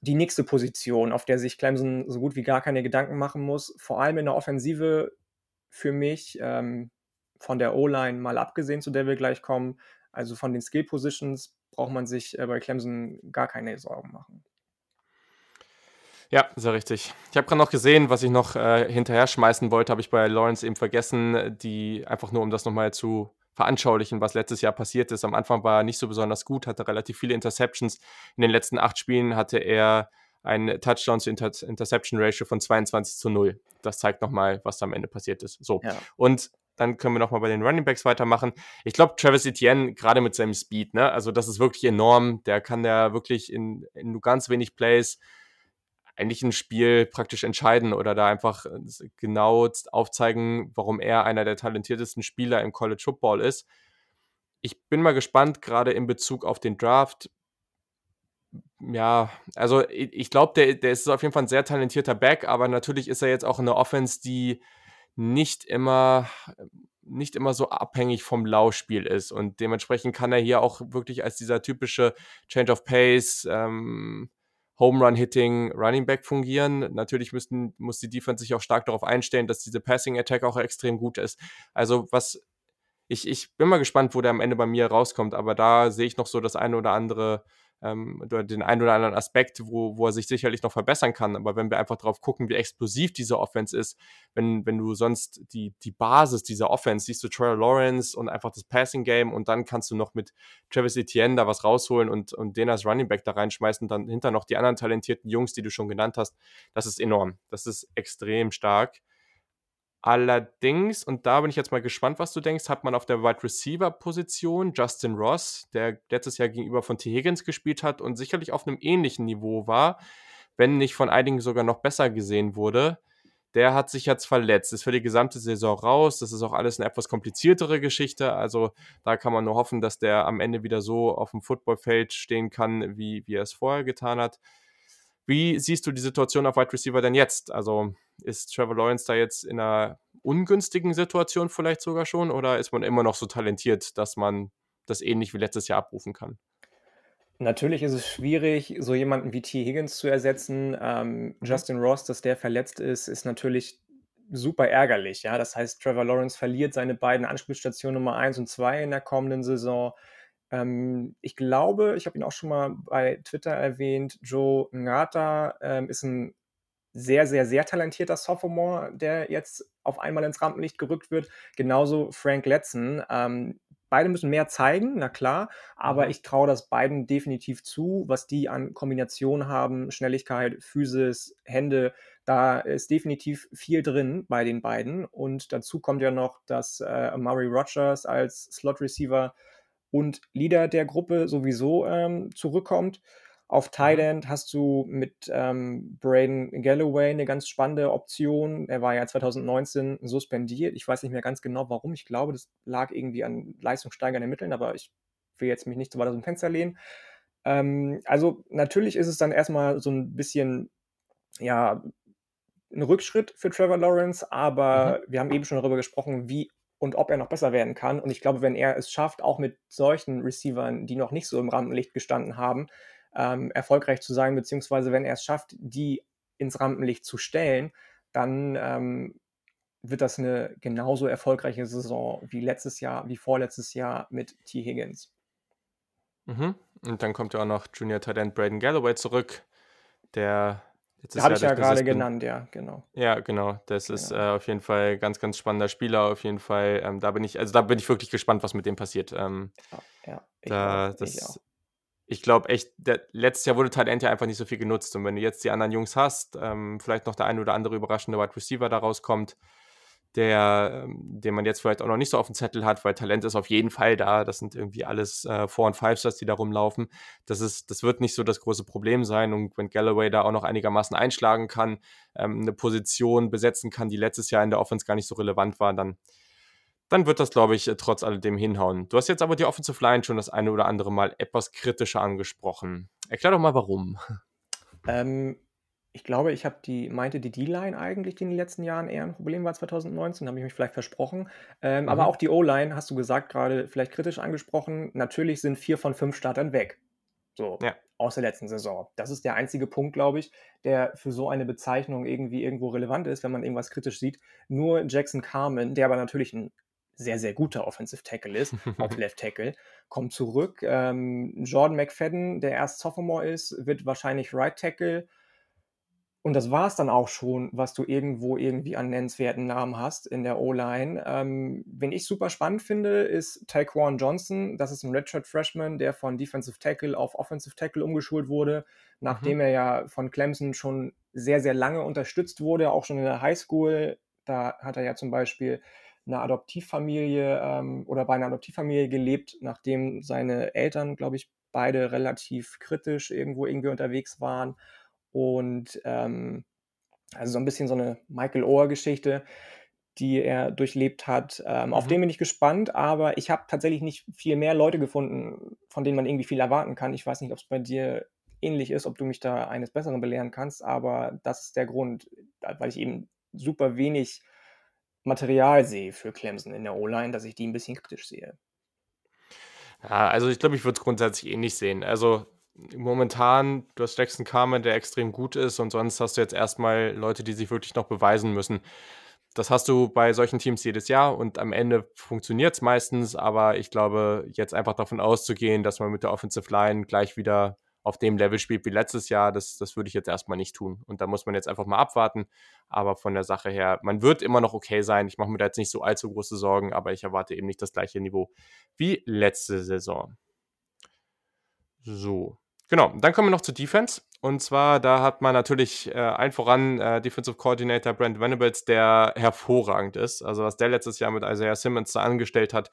Die nächste Position, auf der sich Clemson so gut wie gar keine Gedanken machen muss, vor allem in der Offensive für mich, ähm, von der O-Line mal abgesehen, zu der wir gleich kommen. Also von den Skill Positions braucht man sich äh, bei Clemson gar keine Sorgen machen. Ja, sehr richtig. Ich habe gerade noch gesehen, was ich noch äh, hinterher schmeißen wollte, habe ich bei Lawrence eben vergessen, die einfach nur, um das nochmal zu veranschaulichen, was letztes Jahr passiert ist. Am Anfang war er nicht so besonders gut, hatte relativ viele Interceptions. In den letzten acht Spielen hatte er ein Touchdown zu Inter Interception Ratio von 22 zu 0. Das zeigt nochmal, was am Ende passiert ist. So. Ja. Und dann können wir nochmal bei den Running Backs weitermachen. Ich glaube, Travis Etienne, gerade mit seinem Speed, ne, also das ist wirklich enorm. Der kann ja wirklich in, in nur ganz wenig Plays eigentlich ein Spiel praktisch entscheiden oder da einfach äh, genau aufzeigen, warum er einer der talentiertesten Spieler im College Football ist. Ich bin mal gespannt, gerade in Bezug auf den Draft. Ja, also ich, glaube, der, der ist auf jeden Fall ein sehr talentierter Back, aber natürlich ist er jetzt auch in der Offense, die nicht immer nicht immer so abhängig vom Laufspiel ist und dementsprechend kann er hier auch wirklich als dieser typische Change of Pace, ähm, Home Run Hitting Running Back fungieren. Natürlich müssten, muss die Defense sich auch stark darauf einstellen, dass diese Passing Attack auch extrem gut ist. Also was ich, ich bin mal gespannt, wo der am Ende bei mir rauskommt, aber da sehe ich noch so das eine oder andere ähm, den einen oder anderen Aspekt, wo, wo er sich sicherlich noch verbessern kann. Aber wenn wir einfach drauf gucken, wie explosiv diese Offense ist, wenn, wenn du sonst die, die Basis dieser Offense siehst du Trevor Lawrence und einfach das Passing Game und dann kannst du noch mit Travis Etienne da was rausholen und, und den als Running Back da reinschmeißen, dann hinter noch die anderen talentierten Jungs, die du schon genannt hast. Das ist enorm. Das ist extrem stark. Allerdings, und da bin ich jetzt mal gespannt, was du denkst, hat man auf der Wide Receiver Position Justin Ross, der letztes Jahr gegenüber von T. Higgins gespielt hat und sicherlich auf einem ähnlichen Niveau war, wenn nicht von einigen sogar noch besser gesehen wurde. Der hat sich jetzt verletzt, ist für die gesamte Saison raus. Das ist auch alles eine etwas kompliziertere Geschichte. Also da kann man nur hoffen, dass der am Ende wieder so auf dem Footballfeld stehen kann, wie, wie er es vorher getan hat. Wie siehst du die Situation auf Wide Receiver denn jetzt? Also ist Trevor Lawrence da jetzt in einer ungünstigen Situation vielleicht sogar schon oder ist man immer noch so talentiert, dass man das ähnlich wie letztes Jahr abrufen kann? Natürlich ist es schwierig, so jemanden wie T. Higgins zu ersetzen. Ähm, mhm. Justin Ross, dass der verletzt ist, ist natürlich super ärgerlich. Ja? Das heißt, Trevor Lawrence verliert seine beiden Anspielstationen Nummer 1 und 2 in der kommenden Saison. Ähm, ich glaube, ich habe ihn auch schon mal bei Twitter erwähnt, Joe Ngata ähm, ist ein sehr, sehr, sehr talentierter Sophomore, der jetzt auf einmal ins Rampenlicht gerückt wird. Genauso Frank Letzen. Ähm, beide müssen mehr zeigen, na klar, aber mhm. ich traue das beiden definitiv zu, was die an Kombination haben, Schnelligkeit, Physis, Hände, da ist definitiv viel drin bei den beiden. Und dazu kommt ja noch, dass äh, Murray Rogers als Slot Receiver und Leader der Gruppe sowieso ähm, zurückkommt. Auf mhm. Thailand hast du mit ähm, Braden Galloway eine ganz spannende Option. Er war ja 2019 suspendiert. Ich weiß nicht mehr ganz genau, warum. Ich glaube, das lag irgendwie an leistungssteigernden Mitteln, aber ich will jetzt mich nicht so weit aus dem Fenster lehnen. Ähm, also natürlich ist es dann erstmal so ein bisschen, ja, ein Rückschritt für Trevor Lawrence, aber mhm. wir haben eben schon darüber gesprochen, wie und ob er noch besser werden kann. Und ich glaube, wenn er es schafft, auch mit solchen Receivern, die noch nicht so im Rampenlicht gestanden haben, ähm, erfolgreich zu sein, beziehungsweise wenn er es schafft, die ins Rampenlicht zu stellen, dann ähm, wird das eine genauso erfolgreiche Saison wie letztes Jahr, wie vorletztes Jahr mit T. Higgins. Mhm. Und dann kommt ja auch noch Junior Talent Braden Galloway zurück, der letztes Habe ich ja gerade genannt, ja, genau. Ja, genau. Das genau. ist äh, auf jeden Fall ganz, ganz spannender Spieler. Auf jeden Fall. Ähm, da bin ich, also da bin ich wirklich gespannt, was mit dem passiert. Ähm, ja, ja, ich da, auch, das, ich, auch. ich glaube echt, der, letztes Jahr wurde Talent ja einfach nicht so viel genutzt. Und wenn du jetzt die anderen Jungs hast, ähm, vielleicht noch der ein oder andere überraschende Wide Receiver da rauskommt, der, ähm, den man jetzt vielleicht auch noch nicht so auf dem Zettel hat, weil Talent ist auf jeden Fall da. Das sind irgendwie alles äh, Four- und Five-Stars, die da rumlaufen. Das, ist, das wird nicht so das große Problem sein. Und wenn Galloway da auch noch einigermaßen einschlagen kann, ähm, eine Position besetzen kann, die letztes Jahr in der Offense gar nicht so relevant war, dann, dann wird das, glaube ich, trotz alledem hinhauen. Du hast jetzt aber die Offensive Line schon das eine oder andere Mal etwas kritischer angesprochen. Erklär doch mal, warum. Ähm, ich glaube, ich habe die meinte die D-Line eigentlich, die in den letzten Jahren eher ein Problem war 2019, habe ich mich vielleicht versprochen. Ähm, mhm. Aber auch die O-Line, hast du gesagt, gerade vielleicht kritisch angesprochen. Natürlich sind vier von fünf Startern weg. So, ja. aus der letzten Saison. Das ist der einzige Punkt, glaube ich, der für so eine Bezeichnung irgendwie irgendwo relevant ist, wenn man irgendwas kritisch sieht. Nur Jackson Carmen, der aber natürlich ein sehr, sehr guter Offensive Tackle ist, auf Left Tackle, kommt zurück. Ähm, Jordan McFadden, der erst Sophomore ist, wird wahrscheinlich Right Tackle. Und das war es dann auch schon, was du irgendwo irgendwie an nennenswerten Namen hast in der O-Line. Ähm, wen ich super spannend finde, ist Taekwon Johnson. Das ist ein Redshirt Freshman, der von Defensive Tackle auf Offensive Tackle umgeschult wurde, nachdem mhm. er ja von Clemson schon sehr, sehr lange unterstützt wurde, auch schon in der Highschool. Da hat er ja zum Beispiel eine Adoptivfamilie ähm, oder bei einer Adoptivfamilie gelebt, nachdem seine Eltern, glaube ich, beide relativ kritisch irgendwo irgendwie unterwegs waren. Und ähm, also so ein bisschen so eine Michael Oher-Geschichte, die er durchlebt hat. Ähm, mhm. Auf den bin ich gespannt, aber ich habe tatsächlich nicht viel mehr Leute gefunden, von denen man irgendwie viel erwarten kann. Ich weiß nicht, ob es bei dir ähnlich ist, ob du mich da eines Besseren belehren kannst, aber das ist der Grund, weil ich eben super wenig Material sehe für Clemson in der O-Line, dass ich die ein bisschen kritisch sehe. Ja, also ich glaube, ich würde es grundsätzlich ähnlich sehen. Also momentan, du hast Jackson Carmen, der extrem gut ist, und sonst hast du jetzt erstmal Leute, die sich wirklich noch beweisen müssen. Das hast du bei solchen Teams jedes Jahr und am Ende funktioniert es meistens, aber ich glaube, jetzt einfach davon auszugehen, dass man mit der Offensive Line gleich wieder auf dem Level spielt wie letztes Jahr, das, das würde ich jetzt erstmal nicht tun. Und da muss man jetzt einfach mal abwarten. Aber von der Sache her, man wird immer noch okay sein. Ich mache mir da jetzt nicht so allzu große Sorgen, aber ich erwarte eben nicht das gleiche Niveau wie letzte Saison. So, Genau, dann kommen wir noch zur Defense. Und zwar, da hat man natürlich äh, allen voran äh, Defensive Coordinator Brent Venables, der hervorragend ist. Also, was der letztes Jahr mit Isaiah Simmons da angestellt hat,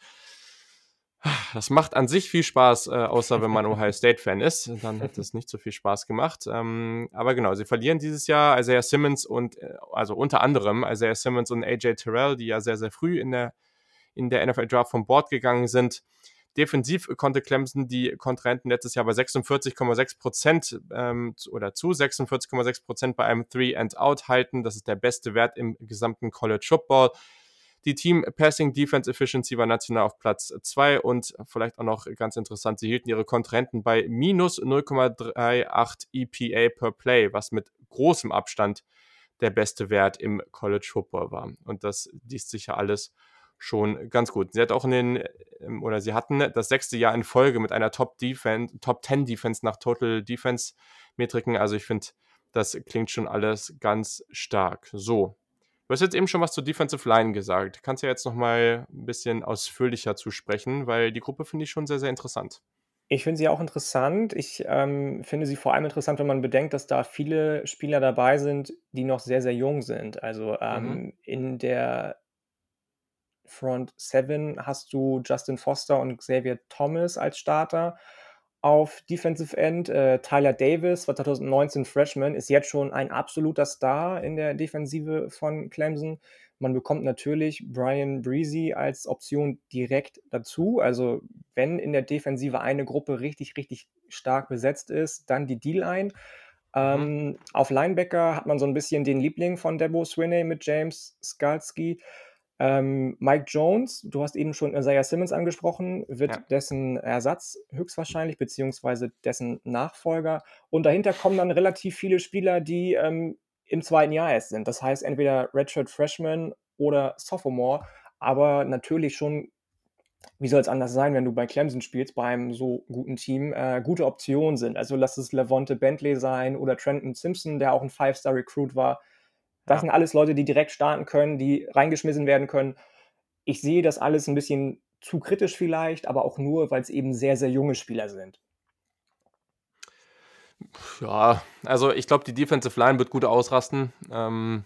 das macht an sich viel Spaß, äh, außer wenn man Ohio State-Fan ist. Dann hat es nicht so viel Spaß gemacht. Ähm, aber genau, sie verlieren dieses Jahr Isaiah Simmons und, äh, also unter anderem Isaiah Simmons und AJ Terrell, die ja sehr, sehr früh in der, in der NFL Draft vom Board gegangen sind. Defensiv konnte Clemson die Kontrahenten letztes Jahr bei 46,6 Prozent ähm, oder zu 46,6 Prozent bei einem Three and Out halten. Das ist der beste Wert im gesamten College Football. Die Team Passing Defense Efficiency war national auf Platz 2 und vielleicht auch noch ganz interessant, sie hielten ihre Kontrahenten bei minus 0,38 EPA per Play, was mit großem Abstand der beste Wert im College Football war. Und das liest sich ja alles schon ganz gut. Sie hat auch in den, ähm, oder sie hatten das sechste Jahr in Folge mit einer Top Defense, Top 10 Defense nach Total Defense Metriken. Also ich finde, das klingt schon alles ganz stark. So. Du hast jetzt eben schon was zur Defensive Line gesagt. Kannst du ja jetzt nochmal ein bisschen ausführlicher zu sprechen, weil die Gruppe finde ich schon sehr, sehr interessant. Ich finde sie auch interessant. Ich ähm, finde sie vor allem interessant, wenn man bedenkt, dass da viele Spieler dabei sind, die noch sehr, sehr jung sind. Also ähm, mhm. in der Front 7 hast du Justin Foster und Xavier Thomas als Starter. Auf Defensive End äh, Tyler Davis, war 2019 Freshman, ist jetzt schon ein absoluter Star in der Defensive von Clemson. Man bekommt natürlich Brian Breezy als Option direkt dazu. Also wenn in der Defensive eine Gruppe richtig, richtig stark besetzt ist, dann die D-Line. Mhm. Ähm, auf Linebacker hat man so ein bisschen den Liebling von Debo Swinney mit James Skalski. Ähm, Mike Jones, du hast eben schon Isaiah Simmons angesprochen, wird ja. dessen Ersatz höchstwahrscheinlich, beziehungsweise dessen Nachfolger. Und dahinter kommen dann relativ viele Spieler, die ähm, im zweiten Jahr erst sind. Das heißt entweder Redshirt Freshman oder Sophomore, aber natürlich schon wie soll es anders sein, wenn du bei Clemson spielst, bei einem so guten Team, äh, gute Optionen sind. Also lass es Levante Bentley sein oder Trenton Simpson, der auch ein Five-Star-Recruit war. Das ja. sind alles Leute, die direkt starten können, die reingeschmissen werden können. Ich sehe das alles ein bisschen zu kritisch vielleicht, aber auch nur, weil es eben sehr, sehr junge Spieler sind. Ja, also ich glaube, die Defensive Line wird gut ausrasten. Ähm,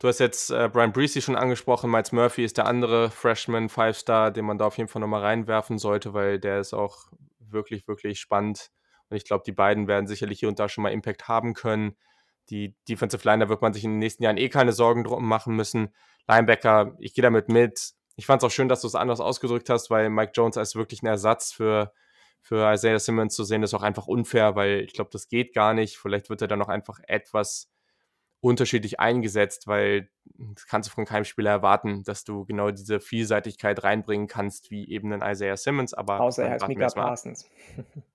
du hast jetzt äh, Brian Breesy schon angesprochen. Miles Murphy ist der andere Freshman Five-Star, den man da auf jeden Fall nochmal reinwerfen sollte, weil der ist auch wirklich, wirklich spannend. Und ich glaube, die beiden werden sicherlich hier und da schon mal Impact haben können. Die Defensive Line, da wird man sich in den nächsten Jahren eh keine Sorgen drum machen müssen. Linebacker, ich gehe damit mit. Ich fand es auch schön, dass du es anders ausgedrückt hast, weil Mike Jones als wirklich ein Ersatz für für Isaiah Simmons zu sehen, ist auch einfach unfair, weil ich glaube, das geht gar nicht. Vielleicht wird er dann noch einfach etwas unterschiedlich eingesetzt, weil das kannst du von keinem Spieler erwarten, dass du genau diese Vielseitigkeit reinbringen kannst, wie eben ein Isaiah Simmons. Aber Außer er heißt Mika Parsons.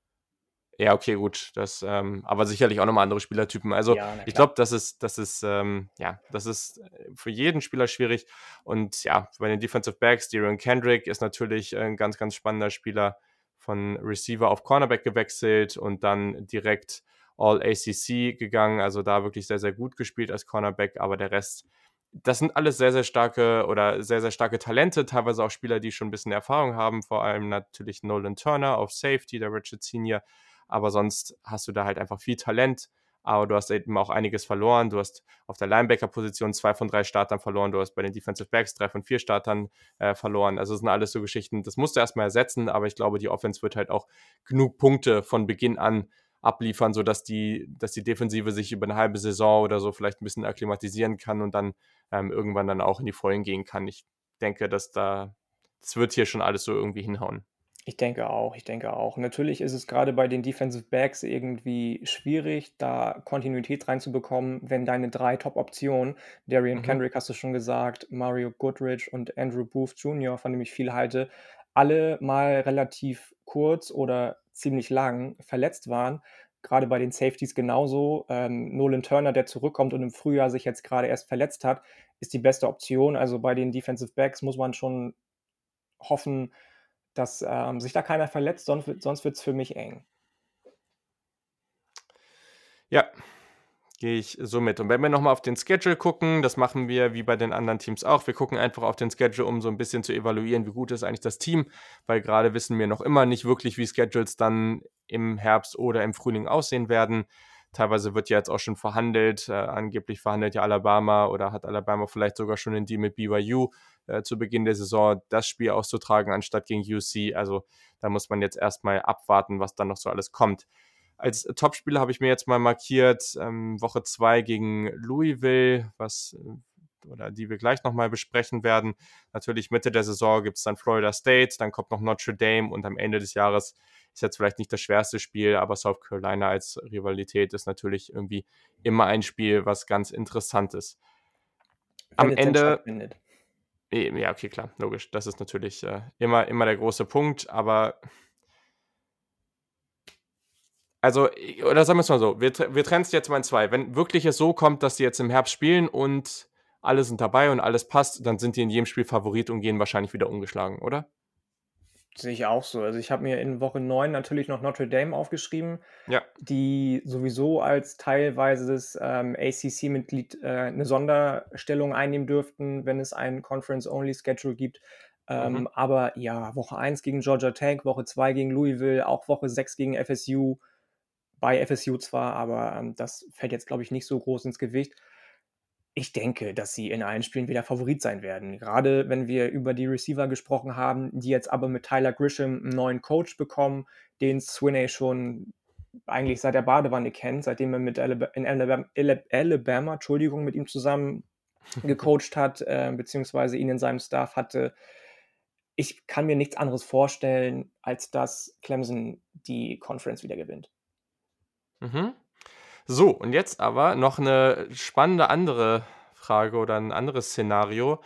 Ja, okay, gut. Das, ähm, aber sicherlich auch nochmal andere Spielertypen. Also ja, ich glaube, das ist, das ist, ähm, ja, das ist für jeden Spieler schwierig. Und ja, bei den Defensive Backs, Darian Kendrick ist natürlich ein ganz, ganz spannender Spieler von Receiver auf Cornerback gewechselt und dann direkt All ACC gegangen. Also da wirklich sehr, sehr gut gespielt als Cornerback, aber der Rest, das sind alles sehr, sehr starke oder sehr, sehr starke Talente, teilweise auch Spieler, die schon ein bisschen Erfahrung haben, vor allem natürlich Nolan Turner auf Safety, der Richard Senior. Aber sonst hast du da halt einfach viel Talent aber du hast eben auch einiges verloren. Du hast auf der Linebacker-Position zwei von drei Startern verloren, du hast bei den Defensive Backs drei von vier Startern äh, verloren. Also das sind alles so Geschichten, das musst du erstmal ersetzen, aber ich glaube, die Offense wird halt auch genug Punkte von Beginn an abliefern, sodass die, dass die Defensive sich über eine halbe Saison oder so vielleicht ein bisschen akklimatisieren kann und dann ähm, irgendwann dann auch in die Vollen gehen kann. Ich denke, dass da, das wird hier schon alles so irgendwie hinhauen. Ich denke auch, ich denke auch. Natürlich ist es gerade bei den Defensive Backs irgendwie schwierig, da Kontinuität reinzubekommen, wenn deine drei Top-Optionen, Darian Mhm. Kendrick hast du schon gesagt, Mario Goodrich und Andrew Booth Jr., von dem ich viel halte, alle mal relativ kurz oder ziemlich lang verletzt waren. Gerade bei den Safeties genauso. Ähm, Nolan Turner, der zurückkommt und im Frühjahr sich jetzt gerade erst verletzt hat, ist die beste Option. Also bei den Defensive Backs muss man schon hoffen, dass ähm, sich da keiner verletzt, sonst, sonst wird es für mich eng. Ja, gehe ich so mit. Und wenn wir nochmal auf den Schedule gucken, das machen wir wie bei den anderen Teams auch. Wir gucken einfach auf den Schedule, um so ein bisschen zu evaluieren, wie gut ist eigentlich das Team, weil gerade wissen wir noch immer nicht wirklich, wie Schedules dann im Herbst oder im Frühling aussehen werden. Teilweise wird ja jetzt auch schon verhandelt. Äh, angeblich verhandelt ja Alabama oder hat Alabama vielleicht sogar schon einen Deal mit BYU äh, zu Beginn der Saison, das Spiel auszutragen, anstatt gegen UC. Also da muss man jetzt erstmal abwarten, was dann noch so alles kommt. Als Topspieler habe ich mir jetzt mal markiert, ähm, Woche 2 gegen Louisville, was äh, oder die wir gleich nochmal besprechen werden. Natürlich Mitte der Saison gibt es dann Florida State, dann kommt noch Notre Dame und am Ende des Jahres ist jetzt vielleicht nicht das schwerste Spiel, aber South Carolina als Rivalität ist natürlich irgendwie immer ein Spiel, was ganz interessant ist. Am Ende. Ja, okay, klar, logisch. Das ist natürlich äh, immer, immer der große Punkt, aber also, oder sagen wir es mal so, wir, wir trennen es jetzt mal in zwei. Wenn wirklich es so kommt, dass die jetzt im Herbst spielen und alle sind dabei und alles passt, dann sind die in jedem Spiel Favorit und gehen wahrscheinlich wieder ungeschlagen, oder? Sehe ich auch so. Also ich habe mir in Woche 9 natürlich noch Notre Dame aufgeschrieben, Ja. die sowieso als teilweises ähm, ACC-Mitglied äh, eine Sonderstellung einnehmen dürften, wenn es ein Conference-Only-Schedule gibt. Ähm, Mhm. aber ja, Woche 1 gegen Georgia Tech, Woche 2 gegen Louisville, auch Woche 6 gegen FSU, bei FSU zwar, aber ähm, das fällt jetzt, glaube ich, nicht so groß ins Gewicht. Ich denke, dass sie in allen Spielen wieder Favorit sein werden. Gerade wenn wir über die Receiver gesprochen haben, die jetzt aber mit Tyler Grisham einen neuen Coach bekommen, den Swinney schon eigentlich seit der Badewanne kennt, seitdem er mit Alabama, in Alabama, Alabama Entschuldigung, mit ihm zusammen gecoacht hat, äh, beziehungsweise ihn in seinem Staff hatte. Ich kann mir nichts anderes vorstellen, als dass Clemson die Conference wieder gewinnt. Mhm. So, und jetzt aber noch eine spannende andere Frage oder ein anderes Szenario.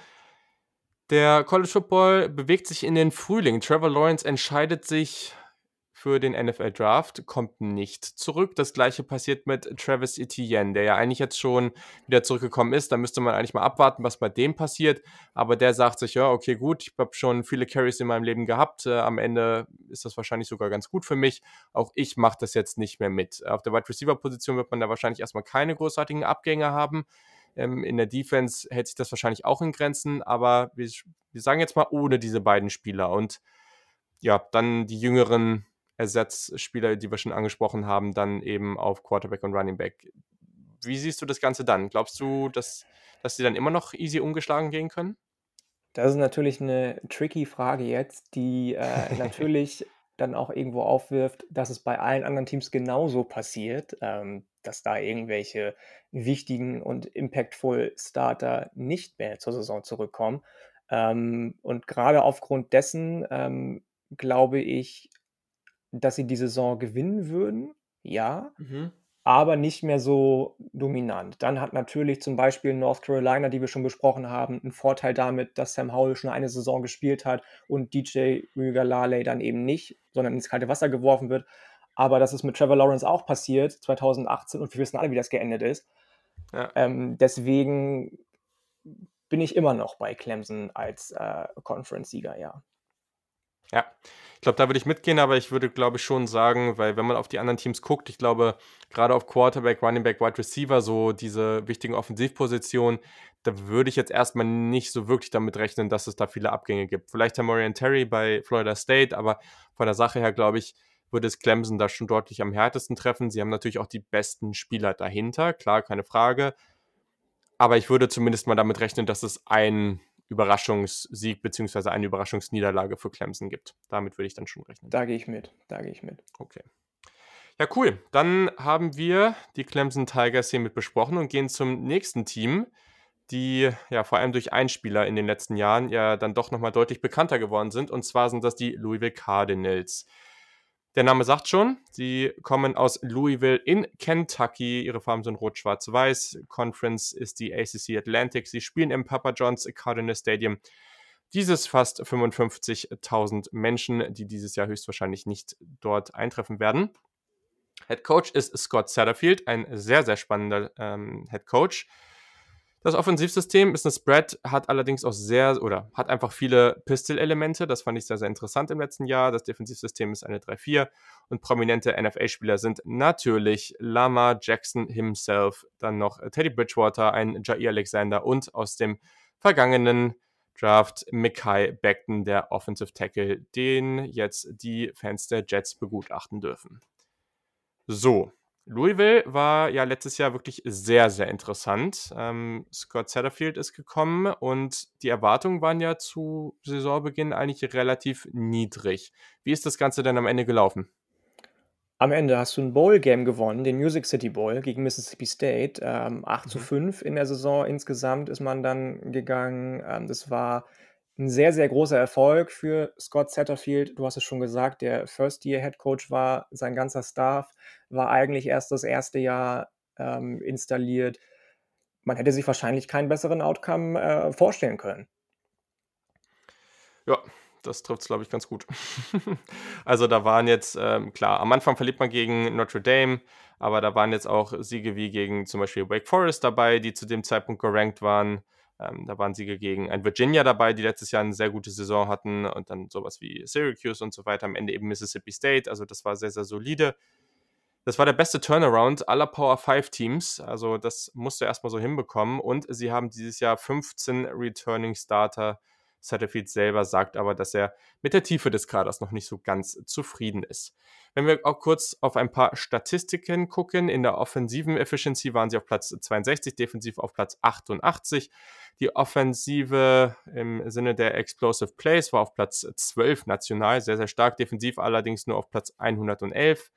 Der College Football bewegt sich in den Frühling. Trevor Lawrence entscheidet sich für den NFL Draft kommt nicht zurück. Das gleiche passiert mit Travis Etienne, der ja eigentlich jetzt schon wieder zurückgekommen ist. Da müsste man eigentlich mal abwarten, was bei dem passiert. Aber der sagt sich, ja, okay, gut, ich habe schon viele Carries in meinem Leben gehabt. Äh, am Ende ist das wahrscheinlich sogar ganz gut für mich. Auch ich mache das jetzt nicht mehr mit. Auf der Wide Receiver Position wird man da wahrscheinlich erstmal keine großartigen Abgänge haben. Ähm, in der Defense hält sich das wahrscheinlich auch in Grenzen, aber wir, wir sagen jetzt mal ohne diese beiden Spieler. Und ja, dann die jüngeren Ersatzspieler, die wir schon angesprochen haben, dann eben auf Quarterback und Running Back. Wie siehst du das Ganze dann? Glaubst du, dass, dass sie dann immer noch easy umgeschlagen gehen können? Das ist natürlich eine tricky Frage jetzt, die äh, natürlich dann auch irgendwo aufwirft, dass es bei allen anderen Teams genauso passiert, ähm, dass da irgendwelche wichtigen und impactful Starter nicht mehr zur Saison zurückkommen. Ähm, und gerade aufgrund dessen ähm, glaube ich, dass sie die Saison gewinnen würden, ja, mhm. Aber nicht mehr so dominant. Dann hat natürlich zum Beispiel North Carolina, die wir schon besprochen haben, einen Vorteil damit, dass Sam Howell schon eine Saison gespielt hat und DJ Ugalale dann eben nicht, sondern ins kalte Wasser geworfen wird. Aber das ist mit Trevor Lawrence auch passiert, 2018, und wir wissen alle, wie das geendet ist. Ja. Ähm, deswegen bin ich immer noch bei Clemson als äh, Conference-Sieger, ja. Ja, ich glaube, da würde ich mitgehen, aber ich würde, glaube ich, schon sagen, weil wenn man auf die anderen Teams guckt, ich glaube, gerade auf Quarterback, Running Back, Wide Receiver, so diese wichtigen Offensivpositionen, da würde ich jetzt erstmal nicht so wirklich damit rechnen, dass es da viele Abgänge gibt. Vielleicht Herr Morian Terry bei Florida State, aber von der Sache her, glaube ich, würde es Clemson da schon deutlich am härtesten treffen. Sie haben natürlich auch die besten Spieler dahinter, klar, keine Frage. Aber ich würde zumindest mal damit rechnen, dass es ein Überraschungssieg bzw. eine Überraschungsniederlage für Clemson gibt. Damit würde ich dann schon rechnen. Da gehe ich mit. Da gehe ich mit. Okay. Ja, cool. Dann haben wir die Clemson Tigers hiermit besprochen und gehen zum nächsten Team, die ja vor allem durch Einspieler in den letzten Jahren ja dann doch nochmal deutlich bekannter geworden sind. Und zwar sind das die Louisville Cardinals. Der Name sagt schon, sie kommen aus Louisville in Kentucky. Ihre Farben sind rot-schwarz-weiß. Conference ist die ACC Atlantic. Sie spielen im Papa John's Cardinal Stadium. Dieses fast 55.000 Menschen, die dieses Jahr höchstwahrscheinlich nicht dort eintreffen werden. Head Coach ist Scott Satterfield, ein sehr, sehr spannender ähm, Head Coach. Das Offensivsystem ist eine Spread, hat allerdings auch sehr oder hat einfach viele Pistol-Elemente. Das fand ich sehr, sehr interessant im letzten Jahr. Das Defensivsystem ist eine 3-4 und prominente NFL-Spieler sind natürlich Lama Jackson himself, dann noch Teddy Bridgewater, ein Jair Alexander und aus dem vergangenen Draft Mikai Beckton, der Offensive Tackle, den jetzt die Fans der Jets begutachten dürfen. So, Louisville war ja letztes Jahr wirklich sehr, sehr interessant. Ähm, Scott Satterfield ist gekommen und die Erwartungen waren ja zu Saisonbeginn eigentlich relativ niedrig. Wie ist das Ganze denn am Ende gelaufen? Am Ende hast du ein Bowl-Game gewonnen, den Music City Bowl gegen Mississippi State. Ähm, 8 mhm. zu 5 in der Saison insgesamt ist man dann gegangen. Ähm, das war ein sehr, sehr großer Erfolg für Scott Satterfield. Du hast es schon gesagt, der First-Year-Head-Coach war, sein ganzer Staff war eigentlich erst das erste Jahr ähm, installiert. Man hätte sich wahrscheinlich keinen besseren Outcome äh, vorstellen können. Ja, das trifft es, glaube ich, ganz gut. also da waren jetzt, ähm, klar, am Anfang verliert man gegen Notre Dame, aber da waren jetzt auch Siege wie gegen zum Beispiel Wake Forest dabei, die zu dem Zeitpunkt gerankt waren. Ähm, da waren Siege gegen ein Virginia dabei, die letztes Jahr eine sehr gute Saison hatten und dann sowas wie Syracuse und so weiter. Am Ende eben Mississippi State. Also das war sehr, sehr solide. Das war der beste Turnaround aller Power 5 Teams. Also das musst du erstmal so hinbekommen. Und sie haben dieses Jahr 15 Returning Starter Satterfield selber sagt aber, dass er mit der Tiefe des Kaders noch nicht so ganz zufrieden ist. Wenn wir auch kurz auf ein paar Statistiken gucken, in der offensiven Efficiency waren sie auf Platz 62, defensiv auf Platz 88. Die Offensive im Sinne der Explosive Plays war auf Platz 12 national, sehr, sehr stark, defensiv allerdings nur auf Platz 111.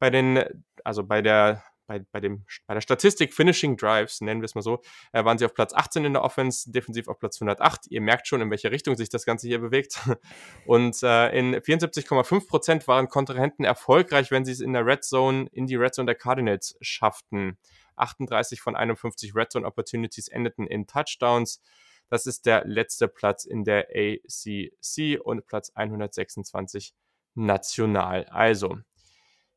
Bei den, also bei der bei, bei, dem, bei der Statistik Finishing Drives, nennen wir es mal so, äh, waren sie auf Platz 18 in der Offense, defensiv auf Platz 108. Ihr merkt schon, in welche Richtung sich das Ganze hier bewegt. Und äh, in 74,5 Prozent waren Kontrahenten erfolgreich, wenn sie es in der Red Zone, in die Red Zone der Cardinals schafften. 38 von 51 Red Zone Opportunities endeten in Touchdowns. Das ist der letzte Platz in der ACC und Platz 126 national. Also,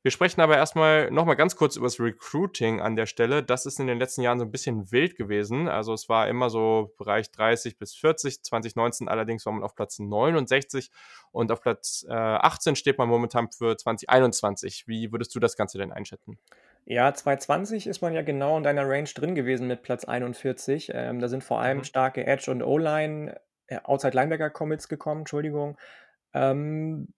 wir sprechen aber erstmal nochmal ganz kurz über das Recruiting an der Stelle. Das ist in den letzten Jahren so ein bisschen wild gewesen. Also es war immer so Bereich 30 bis 40. 2019 allerdings war man auf Platz 69 und auf Platz äh, 18 steht man momentan für 2021. Wie würdest du das Ganze denn einschätzen? Ja, 2020 ist man ja genau in deiner Range drin gewesen mit Platz 41. Ähm, da sind vor allem mhm. starke Edge- und O-Line, äh, Outside-Linebacker-Commits gekommen, Entschuldigung. Ähm,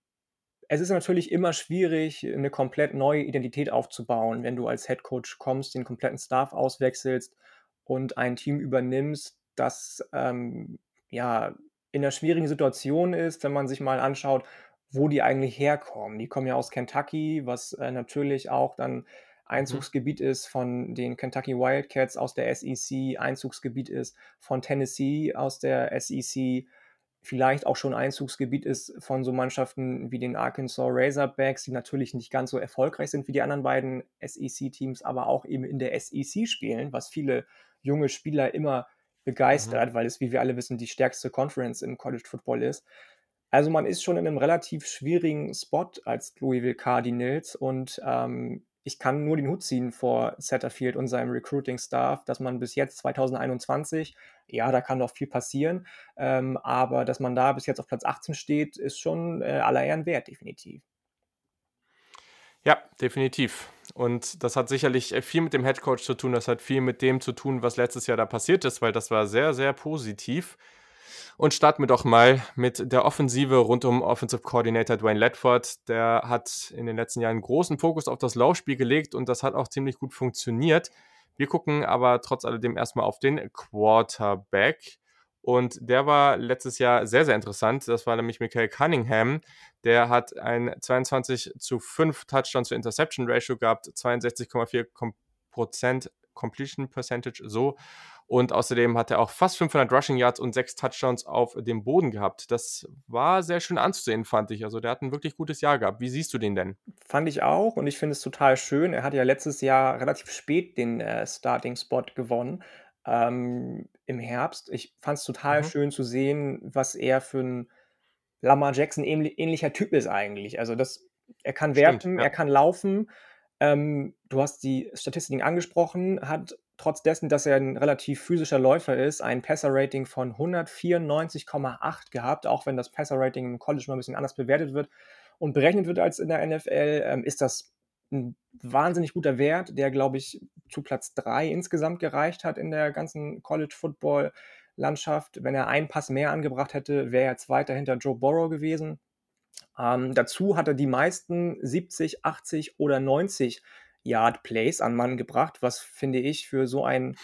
es ist natürlich immer schwierig, eine komplett neue Identität aufzubauen, wenn du als Head Coach kommst, den kompletten Staff auswechselst und ein Team übernimmst, das ähm, ja in einer schwierigen Situation ist, wenn man sich mal anschaut, wo die eigentlich herkommen. Die kommen ja aus Kentucky, was äh, natürlich auch dann mhm. Einzugsgebiet mhm. ist von den Kentucky Wildcats aus der SEC, Einzugsgebiet ist von Tennessee aus der SEC vielleicht auch schon Einzugsgebiet ist von so Mannschaften wie den Arkansas Razorbacks, die natürlich nicht ganz so erfolgreich sind wie die anderen beiden SEC-Teams, aber auch eben in der SEC spielen, was viele junge Spieler immer begeistert, mhm. weil es, wie wir alle wissen, die stärkste Conference im College Football ist. Also man ist schon in einem relativ schwierigen Spot als Louisville Cardinals und ähm, ich kann nur den Hut ziehen vor Satterfield und seinem Recruiting-Staff, dass man bis jetzt 2021, ja, da kann noch viel passieren, ähm, aber dass man da bis jetzt auf Platz 18 steht, ist schon äh, aller Ehren wert, definitiv. Ja, definitiv. Und das hat sicherlich äh, viel mit dem Headcoach zu tun. Das hat viel mit dem zu tun, was letztes Jahr da passiert ist, weil das war sehr, sehr positiv. Und starten wir doch mal mit der Offensive rund um Offensive Coordinator Dwayne Ledford. Der hat in den letzten Jahren großen Fokus auf das Laufspiel gelegt und das hat auch ziemlich gut funktioniert. Wir gucken aber trotz alledem erstmal auf den Quarterback. Und der war letztes Jahr sehr, sehr interessant. Das war nämlich Michael Cunningham. Der hat ein 22 zu 5 Touchdown zu Interception Ratio gehabt, 62,4 Prozent Completion Percentage so. Und außerdem hat er auch fast 500 Rushing Yards und sechs Touchdowns auf dem Boden gehabt. Das war sehr schön anzusehen, fand ich. Also der hat ein wirklich gutes Jahr gehabt. Wie siehst du den denn? Fand ich auch und ich finde es total schön. Er hat ja letztes Jahr relativ spät den äh, Starting-Spot gewonnen. Ähm, Im Herbst. Ich fand es total mhm. schön zu sehen, was er für ein Lamar Jackson ähnlicher Typ ist eigentlich. Also das, er kann werfen, Stimmt, ja. er kann laufen. Ähm, du hast die Statistiken angesprochen, hat trotz dessen, dass er ein relativ physischer Läufer ist, ein Passer-Rating von 194,8 gehabt, auch wenn das Passer-Rating im College mal ein bisschen anders bewertet wird und berechnet wird als in der NFL, ähm, ist das ein wahnsinnig guter Wert, der, glaube ich, zu Platz 3 insgesamt gereicht hat in der ganzen College-Football-Landschaft. Wenn er einen Pass mehr angebracht hätte, wäre er Zweiter hinter Joe Burrow gewesen. Ähm, dazu hat er die meisten 70, 80 oder 90 Yard Plays an Mann gebracht, was finde ich für so einen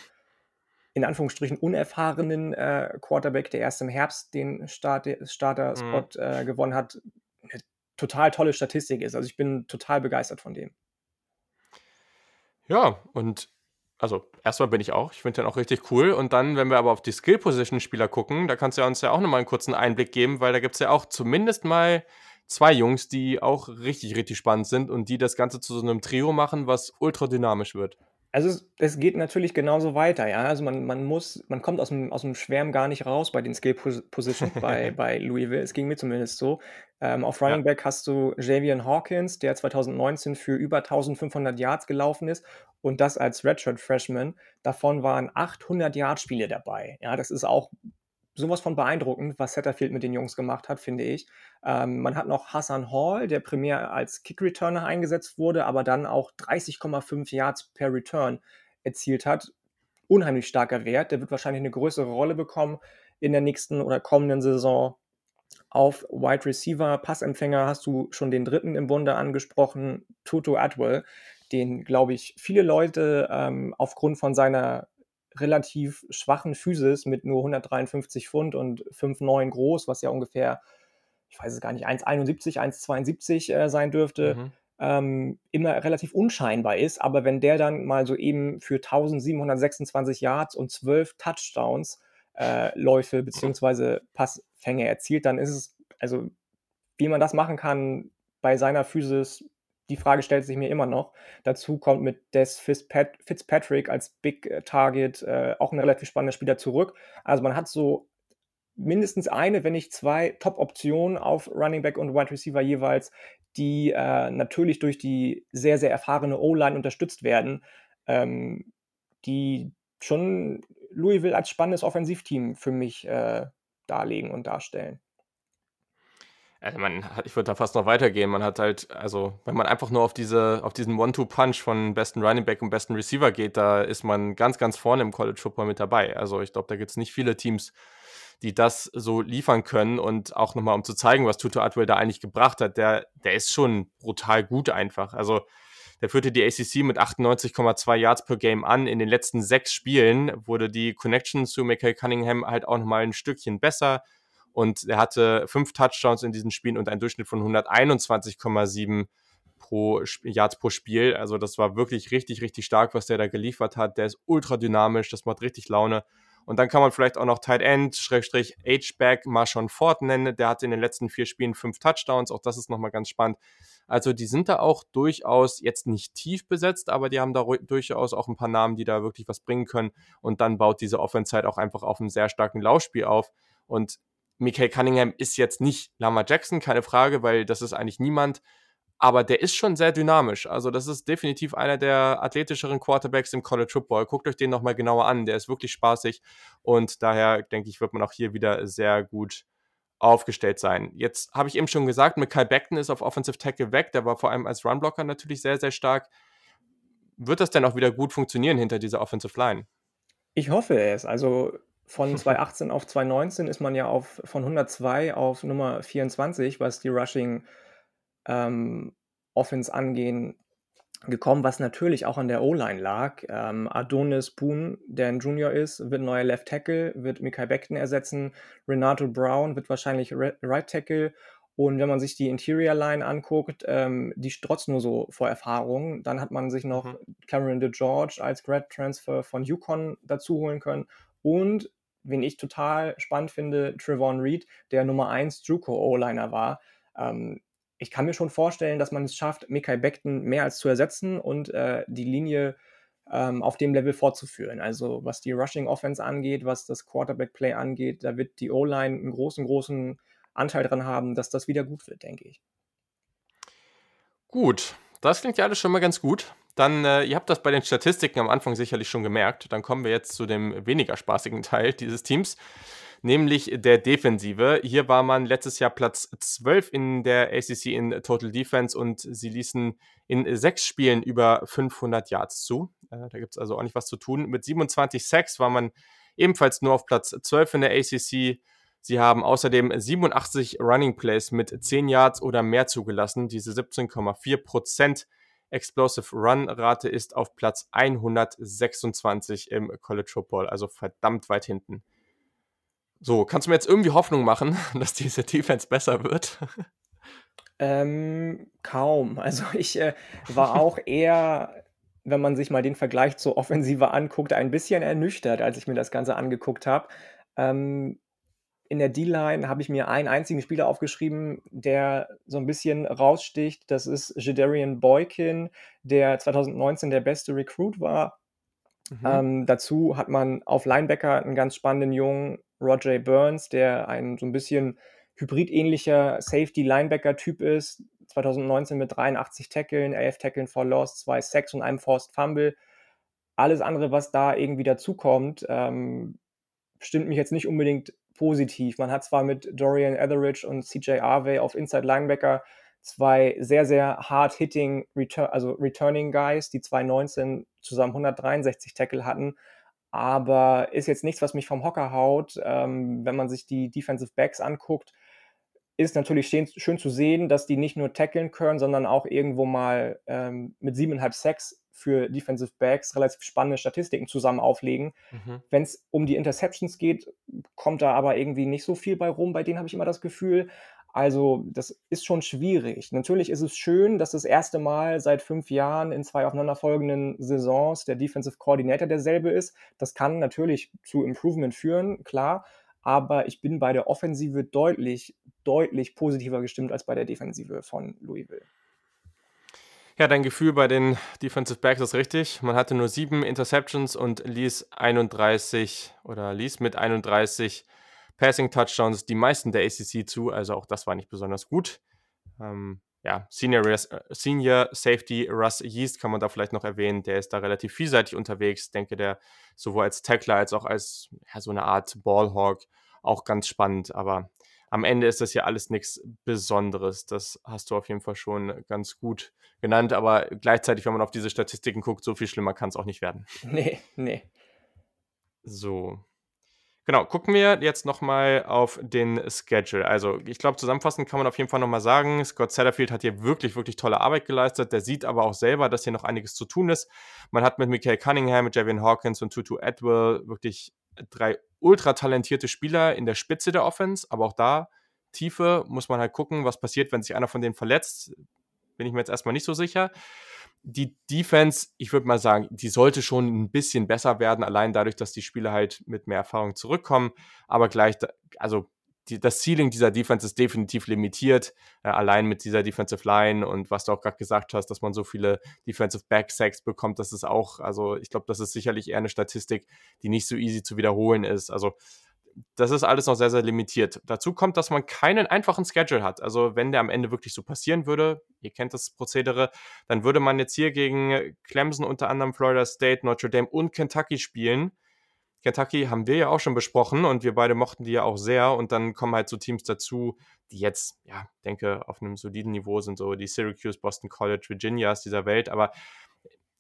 in Anführungsstrichen unerfahrenen äh, Quarterback, der erst im Herbst den Start, Starter-Spot mhm. äh, gewonnen hat, eine total tolle Statistik ist. Also ich bin total begeistert von dem. Ja, und also erstmal bin ich auch. Ich finde den auch richtig cool. Und dann, wenn wir aber auf die Skill-Position-Spieler gucken, da kannst du ja uns ja auch nochmal einen kurzen Einblick geben, weil da gibt es ja auch zumindest mal zwei Jungs, die auch richtig, richtig spannend sind und die das Ganze zu so einem Trio machen, was ultra dynamisch wird. Also es, es geht natürlich genauso weiter, ja. Also man, man muss, man kommt aus dem, aus dem Schwärm gar nicht raus bei den Skill Positions bei, bei Louisville. Es ging mir zumindest so. Ähm, auf Running ja. Back hast du Javian Hawkins, der 2019 für über 1500 Yards gelaufen ist und das als Redshirt Freshman. Davon waren 800 Yard Spiele dabei. Ja, das ist auch sowas von beeindruckend, was Setterfield mit den Jungs gemacht hat, finde ich. Ähm, man hat noch Hassan Hall, der primär als Kick-Returner eingesetzt wurde, aber dann auch 30,5 Yards per Return erzielt hat. Unheimlich starker Wert. Der wird wahrscheinlich eine größere Rolle bekommen in der nächsten oder kommenden Saison. Auf Wide Receiver, Passempfänger hast du schon den dritten im Bunde angesprochen, Tutu Atwell, den, glaube ich, viele Leute ähm, aufgrund von seiner relativ schwachen Physis mit nur 153 Pfund und 5,9 groß, was ja ungefähr, ich weiß es gar nicht, 1,71, 1,72 äh, sein dürfte, mhm. ähm, immer relativ unscheinbar ist. Aber wenn der dann mal so eben für 1726 Yards und 12 Touchdowns äh, Läufe bzw. Passfänge erzielt, dann ist es, also wie man das machen kann bei seiner Physis, die Frage stellt sich mir immer noch. Dazu kommt mit Des Fitzpatrick als Big äh, Target äh, auch ein relativ spannender Spieler zurück. Also man hat so mindestens eine, wenn nicht zwei Top-Optionen auf Running Back und Wide Receiver jeweils, die äh, natürlich durch die sehr, sehr erfahrene O-Line unterstützt werden, ähm, die schon Louisville als spannendes Offensivteam für mich äh, darlegen und darstellen. Also man ich würde da fast noch weitergehen. Man hat halt, also wenn man einfach nur auf diese, auf diesen One-Two-Punch von besten Running Back und besten Receiver geht, da ist man ganz, ganz vorne im College Football mit dabei. Also ich glaube, da gibt es nicht viele Teams, die das so liefern können. Und auch nochmal, um zu zeigen, was Tuto Atwell da eigentlich gebracht hat, der, der ist schon brutal gut einfach. Also der führte die ACC mit 98,2 Yards per Game an. In den letzten sechs Spielen wurde die Connection zu Michael Cunningham halt auch nochmal ein Stückchen besser und er hatte fünf Touchdowns in diesen Spielen und einen Durchschnitt von 121,7 pro Yards pro Spiel. Also das war wirklich richtig, richtig stark, was der da geliefert hat. Der ist ultra dynamisch, das macht richtig Laune. Und dann kann man vielleicht auch noch Tight End, Schrägstrich H-Back Marshawn Ford nennen. Der hatte in den letzten vier Spielen fünf Touchdowns. Auch das ist nochmal ganz spannend. Also die sind da auch durchaus jetzt nicht tief besetzt, aber die haben da durchaus auch ein paar Namen, die da wirklich was bringen können. Und dann baut diese Offense halt auch einfach auf einem sehr starken Laufspiel auf. Und Michael Cunningham ist jetzt nicht Lama Jackson, keine Frage, weil das ist eigentlich niemand. Aber der ist schon sehr dynamisch. Also, das ist definitiv einer der athletischeren Quarterbacks im College Football. Guckt euch den nochmal genauer an. Der ist wirklich spaßig. Und daher, denke ich, wird man auch hier wieder sehr gut aufgestellt sein. Jetzt habe ich eben schon gesagt, Mikhail Beckton ist auf Offensive Tackle weg. Der war vor allem als Runblocker natürlich sehr, sehr stark. Wird das denn auch wieder gut funktionieren hinter dieser Offensive Line? Ich hoffe es. Also von 2018 auf 2019 ist man ja auf, von 102 auf Nummer 24, was die Rushing ähm, Offense angehen, gekommen, was natürlich auch an der O-Line lag. Ähm, Adonis Boone, der ein Junior ist, wird neuer Left Tackle, wird Mikael Beckton ersetzen. Renato Brown wird wahrscheinlich Right Tackle. Und wenn man sich die Interior Line anguckt, ähm, die strotzt nur so vor Erfahrung. Dann hat man sich noch mhm. Cameron DeGeorge als Grad Transfer von Yukon dazu holen können. Und wen ich total spannend finde, Trevon Reed, der Nummer 1 Juco O-Liner war. Ähm, ich kann mir schon vorstellen, dass man es schafft, Mikai Beckton mehr als zu ersetzen und äh, die Linie ähm, auf dem Level fortzuführen. Also was die Rushing Offense angeht, was das Quarterback Play angeht, da wird die O-Line einen großen, großen Anteil dran haben, dass das wieder gut wird, denke ich. Gut, das klingt ja alles schon mal ganz gut. Dann, äh, ihr habt das bei den Statistiken am Anfang sicherlich schon gemerkt. Dann kommen wir jetzt zu dem weniger spaßigen Teil dieses Teams, nämlich der Defensive. Hier war man letztes Jahr Platz 12 in der ACC in Total Defense und sie ließen in sechs Spielen über 500 Yards zu. Äh, da gibt es also auch nicht was zu tun. Mit 27 Sacks war man ebenfalls nur auf Platz 12 in der ACC. Sie haben außerdem 87 Running Plays mit 10 Yards oder mehr zugelassen. Diese 17,4 Prozent Explosive Run Rate ist auf Platz 126 im College Football, also verdammt weit hinten. So, kannst du mir jetzt irgendwie Hoffnung machen, dass diese Defense besser wird? Ähm, kaum. Also ich äh, war auch eher, wenn man sich mal den Vergleich zur Offensive anguckt, ein bisschen ernüchtert, als ich mir das Ganze angeguckt habe. Ähm, in der D-Line habe ich mir einen einzigen Spieler aufgeschrieben, der so ein bisschen raussticht. Das ist Jedarian Boykin, der 2019 der beste Recruit war. Mhm. Ähm, dazu hat man auf Linebacker einen ganz spannenden jungen Roger Burns, der ein so ein bisschen hybridähnlicher Safety-Linebacker-Typ ist. 2019 mit 83 Tackeln, 11 Tackeln for Loss, 2 Sacks und einem Forced Fumble. Alles andere, was da irgendwie dazukommt, ähm, stimmt mich jetzt nicht unbedingt positiv. Man hat zwar mit Dorian Etheridge und CJ Arvey auf Inside Linebacker zwei sehr, sehr hard-hitting, also Returning Guys, die 2019 zusammen 163 Tackle hatten, aber ist jetzt nichts, was mich vom Hocker haut. Ähm, wenn man sich die Defensive Backs anguckt, ist natürlich schön, schön, zu sehen, dass die nicht nur tackeln können, sondern auch irgendwo mal ähm, mit siebeneinhalb Sacks für Defensive Backs relativ spannende Statistiken zusammen auflegen. Mhm. Wenn es um die Interceptions geht, kommt da aber irgendwie nicht so viel bei rum. Bei denen habe ich immer das Gefühl. Also, das ist schon schwierig. Natürlich ist es schön, dass das erste Mal seit fünf Jahren in zwei aufeinanderfolgenden Saisons der Defensive Coordinator derselbe ist. Das kann natürlich zu Improvement führen, klar. Aber ich bin bei der Offensive deutlich, deutlich positiver gestimmt als bei der Defensive von Louisville. Ja, dein Gefühl bei den Defensive Backs ist richtig. Man hatte nur sieben Interceptions und ließ 31 oder ließ mit 31 Passing Touchdowns die meisten der ACC zu, also auch das war nicht besonders gut. Ähm, ja, Senior, äh, Senior Safety Russ Yeast kann man da vielleicht noch erwähnen. Der ist da relativ vielseitig unterwegs. Denke, der sowohl als Tackler als auch als ja, so eine Art Ballhawk auch ganz spannend. Aber am Ende ist das ja alles nichts Besonderes. Das hast du auf jeden Fall schon ganz gut genannt. Aber gleichzeitig, wenn man auf diese Statistiken guckt, so viel schlimmer kann es auch nicht werden. Nee, nee. So, Genau, gucken wir jetzt nochmal auf den Schedule. Also, ich glaube, zusammenfassend kann man auf jeden Fall nochmal sagen, Scott Satterfield hat hier wirklich, wirklich tolle Arbeit geleistet. Der sieht aber auch selber, dass hier noch einiges zu tun ist. Man hat mit Michael Cunningham, mit Javian Hawkins und Tutu Atwell wirklich drei ultra talentierte Spieler in der Spitze der Offense, aber auch da Tiefe muss man halt gucken, was passiert, wenn sich einer von denen verletzt. Bin ich mir jetzt erstmal nicht so sicher die Defense, ich würde mal sagen, die sollte schon ein bisschen besser werden, allein dadurch, dass die Spieler halt mit mehr Erfahrung zurückkommen. Aber gleich, also die, das Ceiling dieser Defense ist definitiv limitiert, äh, allein mit dieser Defensive Line und was du auch gerade gesagt hast, dass man so viele Defensive Backsacks bekommt, das ist auch, also ich glaube, das ist sicherlich eher eine Statistik, die nicht so easy zu wiederholen ist. Also das ist alles noch sehr, sehr limitiert. Dazu kommt, dass man keinen einfachen Schedule hat. Also wenn der am Ende wirklich so passieren würde, ihr kennt das Prozedere, dann würde man jetzt hier gegen Clemson unter anderem Florida State, Notre Dame und Kentucky spielen. Kentucky haben wir ja auch schon besprochen und wir beide mochten die ja auch sehr. Und dann kommen halt so Teams dazu, die jetzt, ja, denke, auf einem soliden Niveau sind, so die Syracuse, Boston College, Virginias dieser Welt. Aber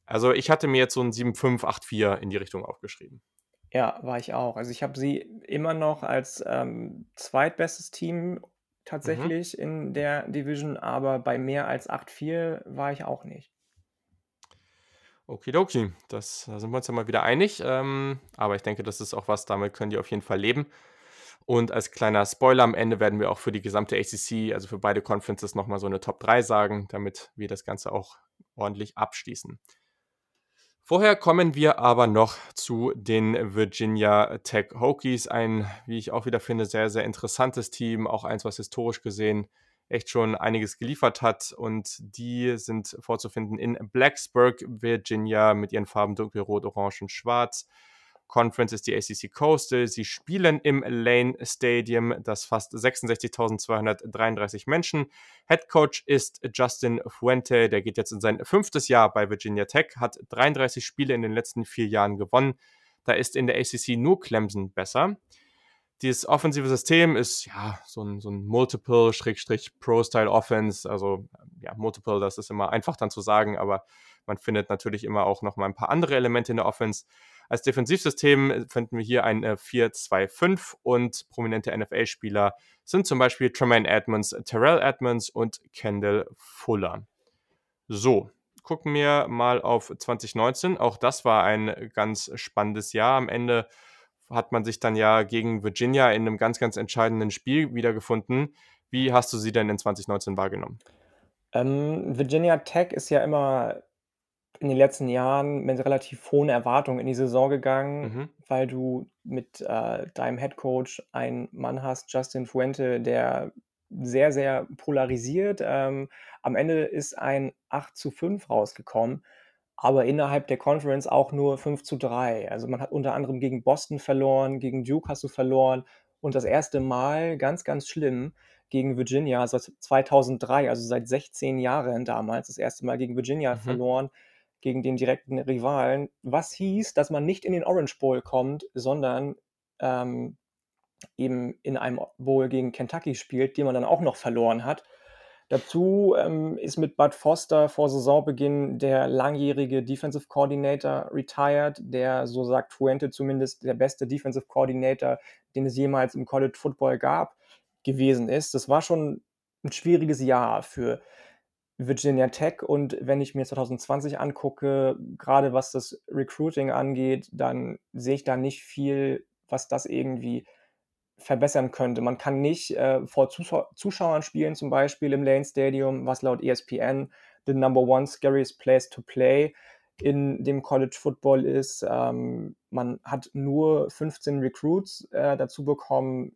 also ich hatte mir jetzt so ein 7-5, 8-4 in die Richtung aufgeschrieben. Ja, war ich auch. Also ich habe sie immer noch als ähm, zweitbestes Team mhm. tatsächlich mhm. in der Division, aber bei mehr als 8-4 war ich auch nicht. Okidoki, das, da sind wir uns ja mal wieder einig. Ähm, aber ich denke, das ist auch was, damit können die auf jeden Fall leben. Und als kleiner Spoiler am Ende werden wir auch für die gesamte ACC, also für beide Conferences, nochmal so eine Top 3 sagen, damit wir das Ganze auch ordentlich abschließen. Vorher kommen wir aber noch zu den Virginia Tech Hokies. Ein, wie ich auch wieder finde, sehr, sehr interessantes Team. Auch eins, was historisch gesehen echt schon einiges geliefert hat. Und die sind vorzufinden in Blacksburg, Virginia, mit ihren Farben dunkelrot, orange und schwarz. Conference ist die ACC Coastal. Sie spielen im Lane Stadium, das fast 66.233 Menschen. Head Coach ist Justin Fuente, der geht jetzt in sein fünftes Jahr bei Virginia Tech, hat 33 Spiele in den letzten vier Jahren gewonnen. Da ist in der ACC nur Clemson besser. Dieses offensive System ist ja so ein, so ein Multiple-Pro-Style-Offense. Also ja, Multiple, das ist immer einfach dann zu sagen, aber man findet natürlich immer auch noch mal ein paar andere Elemente in der Offense. Als Defensivsystem finden wir hier ein 4-2-5 äh, und prominente NFL-Spieler sind zum Beispiel Tremaine Edmonds, Terrell Edmonds und Kendall Fuller. So, gucken wir mal auf 2019. Auch das war ein ganz spannendes Jahr. Am Ende hat man sich dann ja gegen Virginia in einem ganz, ganz entscheidenden Spiel wiedergefunden. Wie hast du sie denn in 2019 wahrgenommen? Ähm, Virginia Tech ist ja immer in den letzten Jahren mit relativ hohen Erwartungen in die Saison gegangen, Mhm. weil du mit äh, deinem Headcoach einen Mann hast, Justin Fuente, der sehr, sehr polarisiert. Ähm, am Ende ist ein 8 zu 5 rausgekommen, aber innerhalb der Conference auch nur 5 zu 3. Also man hat unter anderem gegen Boston verloren, gegen Duke hast du verloren und das erste Mal, ganz, ganz schlimm, gegen Virginia, also 2003, also seit 16 Jahren damals, das erste Mal gegen Virginia Mhm. verloren gegen den direkten Rivalen, was hieß, dass man nicht in den Orange Bowl kommt, sondern ähm, eben in einem Bowl gegen Kentucky spielt, den man dann auch noch verloren hat. Dazu ähm, ist mit Bud Foster vor Saisonbeginn der langjährige Defensive Coordinator retired, der, so sagt Fuente zumindest, der beste Defensive Coordinator, den es jemals im College Football gab, gewesen ist. Das war schon ein schwieriges Jahr für Virginia Tech und wenn ich mir 2020 angucke, gerade was das Recruiting angeht, dann sehe ich da nicht viel, was das irgendwie verbessern könnte. Man kann nicht äh, vor Zuschau Zuschauern spielen, zum Beispiel im Lane Stadium, was laut ESPN the number one scariest place to play in dem College Football ist. Ähm, man hat nur 15 Recruits äh, dazu bekommen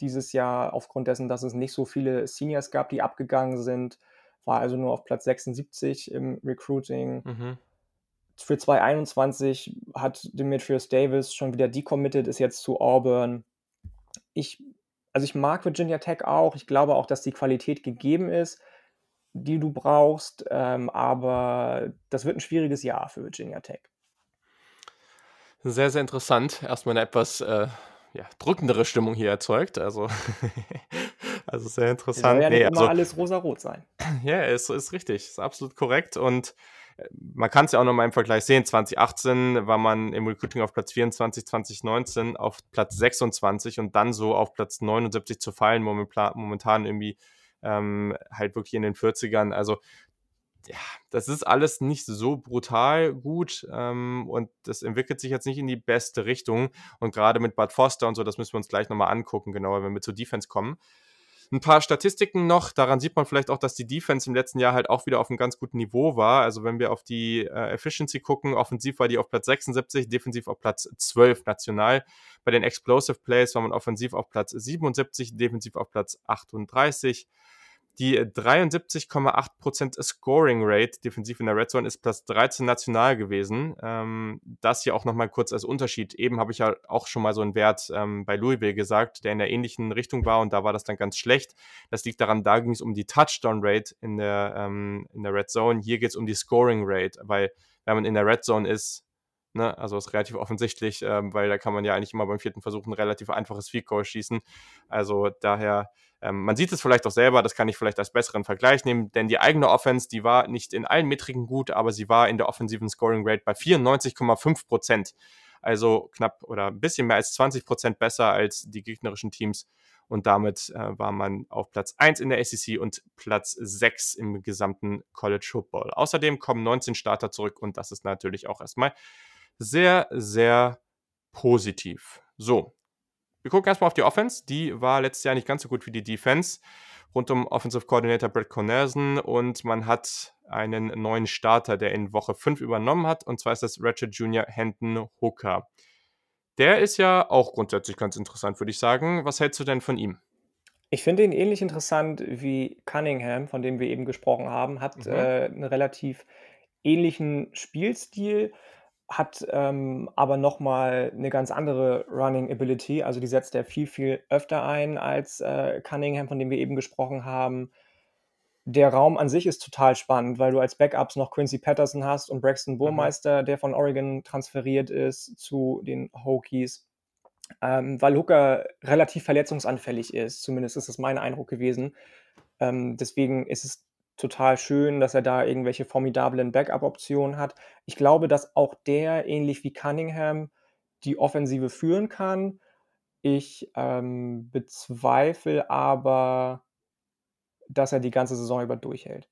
dieses Jahr aufgrund dessen, dass es nicht so viele Seniors gab, die abgegangen sind war also nur auf Platz 76 im Recruiting. Mhm. Für 2021 hat Demetrius Davis schon wieder decommitted, ist jetzt zu Auburn. Ich, also ich mag Virginia Tech auch. Ich glaube auch, dass die Qualität gegeben ist, die du brauchst. Ähm, aber das wird ein schwieriges Jahr für Virginia Tech. Sehr, sehr interessant. Erstmal eine etwas äh, ja, drückendere Stimmung hier erzeugt. Also, also sehr interessant. Soll ja nicht nee, immer also, alles rosa-rot sein. Ja, ist, ist richtig. Ist absolut korrekt. Und man kann es ja auch nochmal im Vergleich sehen. 2018 war man im Recruiting auf Platz 24, 2019 auf Platz 26 und dann so auf Platz 79 zu fallen, momentan irgendwie ähm, halt wirklich in den 40ern. Also ja, das ist alles nicht so brutal gut ähm, und das entwickelt sich jetzt nicht in die beste Richtung. Und gerade mit Bud Foster und so, das müssen wir uns gleich nochmal angucken, genauer, wenn wir zur Defense kommen. Ein paar Statistiken noch, daran sieht man vielleicht auch, dass die Defense im letzten Jahr halt auch wieder auf einem ganz guten Niveau war. Also wenn wir auf die äh, Efficiency gucken, offensiv war die auf Platz 76, defensiv auf Platz 12 national. Bei den Explosive Plays war man offensiv auf Platz 77, defensiv auf Platz 38. Die 73,8% Scoring Rate defensiv in der Red Zone ist Platz 13 national gewesen. Ähm, das hier auch nochmal kurz als Unterschied. Eben habe ich ja auch schon mal so einen Wert ähm, bei Louisville gesagt, der in der ähnlichen Richtung war und da war das dann ganz schlecht. Das liegt daran, da ging es um die Touchdown Rate in der, ähm, in der Red Zone. Hier geht es um die Scoring Rate, weil wenn man in der Red Zone ist, Ne? Also ist relativ offensichtlich, ähm, weil da kann man ja eigentlich immer beim vierten Versuch ein relativ einfaches Goal schießen. Also daher ähm, man sieht es vielleicht auch selber, das kann ich vielleicht als besseren Vergleich nehmen, denn die eigene Offense, die war nicht in allen Metriken gut, aber sie war in der offensiven Scoring Rate bei 94,5 Prozent. Also knapp oder ein bisschen mehr als 20 Prozent besser als die gegnerischen Teams. Und damit äh, war man auf Platz 1 in der SEC und Platz 6 im gesamten College Football. Außerdem kommen 19 Starter zurück und das ist natürlich auch erstmal sehr, sehr positiv. So, wir gucken erstmal auf die Offense. Die war letztes Jahr nicht ganz so gut wie die Defense. Rund um Offensive Coordinator Brett Cornelson und man hat einen neuen Starter, der in Woche 5 übernommen hat, und zwar ist das Ratchet Jr. Hendon Hooker. Der ist ja auch grundsätzlich ganz interessant, würde ich sagen. Was hältst du denn von ihm? Ich finde ihn ähnlich interessant wie Cunningham, von dem wir eben gesprochen haben. Hat mhm. äh, einen relativ ähnlichen Spielstil hat ähm, aber nochmal eine ganz andere Running Ability. Also die setzt er viel, viel öfter ein als äh, Cunningham, von dem wir eben gesprochen haben. Der Raum an sich ist total spannend, weil du als Backups noch Quincy Patterson hast und Braxton mhm. Burmeister, mhm. der von Oregon transferiert ist zu den Hokies. Ähm, weil Hooker relativ verletzungsanfällig ist, zumindest ist das mein Eindruck gewesen. Ähm, deswegen ist es total schön, dass er da irgendwelche formidablen Backup-Optionen hat. Ich glaube, dass auch der, ähnlich wie Cunningham, die Offensive führen kann. Ich ähm, bezweifle aber, dass er die ganze Saison über durchhält.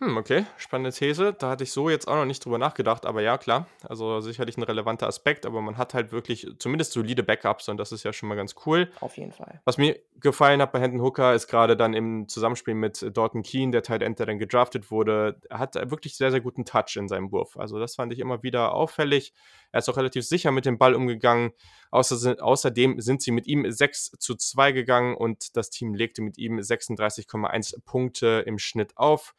Hm, okay, spannende These. Da hatte ich so jetzt auch noch nicht drüber nachgedacht, aber ja, klar. Also sicherlich ein relevanter Aspekt, aber man hat halt wirklich zumindest solide Backups und das ist ja schon mal ganz cool. Auf jeden Fall. Was mir gefallen hat bei Hendon Hooker ist gerade dann im Zusammenspiel mit Dalton Keen, der Tight End, der dann gedraftet wurde, er hat wirklich sehr, sehr guten Touch in seinem Wurf. Also das fand ich immer wieder auffällig. Er ist auch relativ sicher mit dem Ball umgegangen. Außer, außerdem sind sie mit ihm 6 zu 2 gegangen und das Team legte mit ihm 36,1 Punkte im Schnitt auf.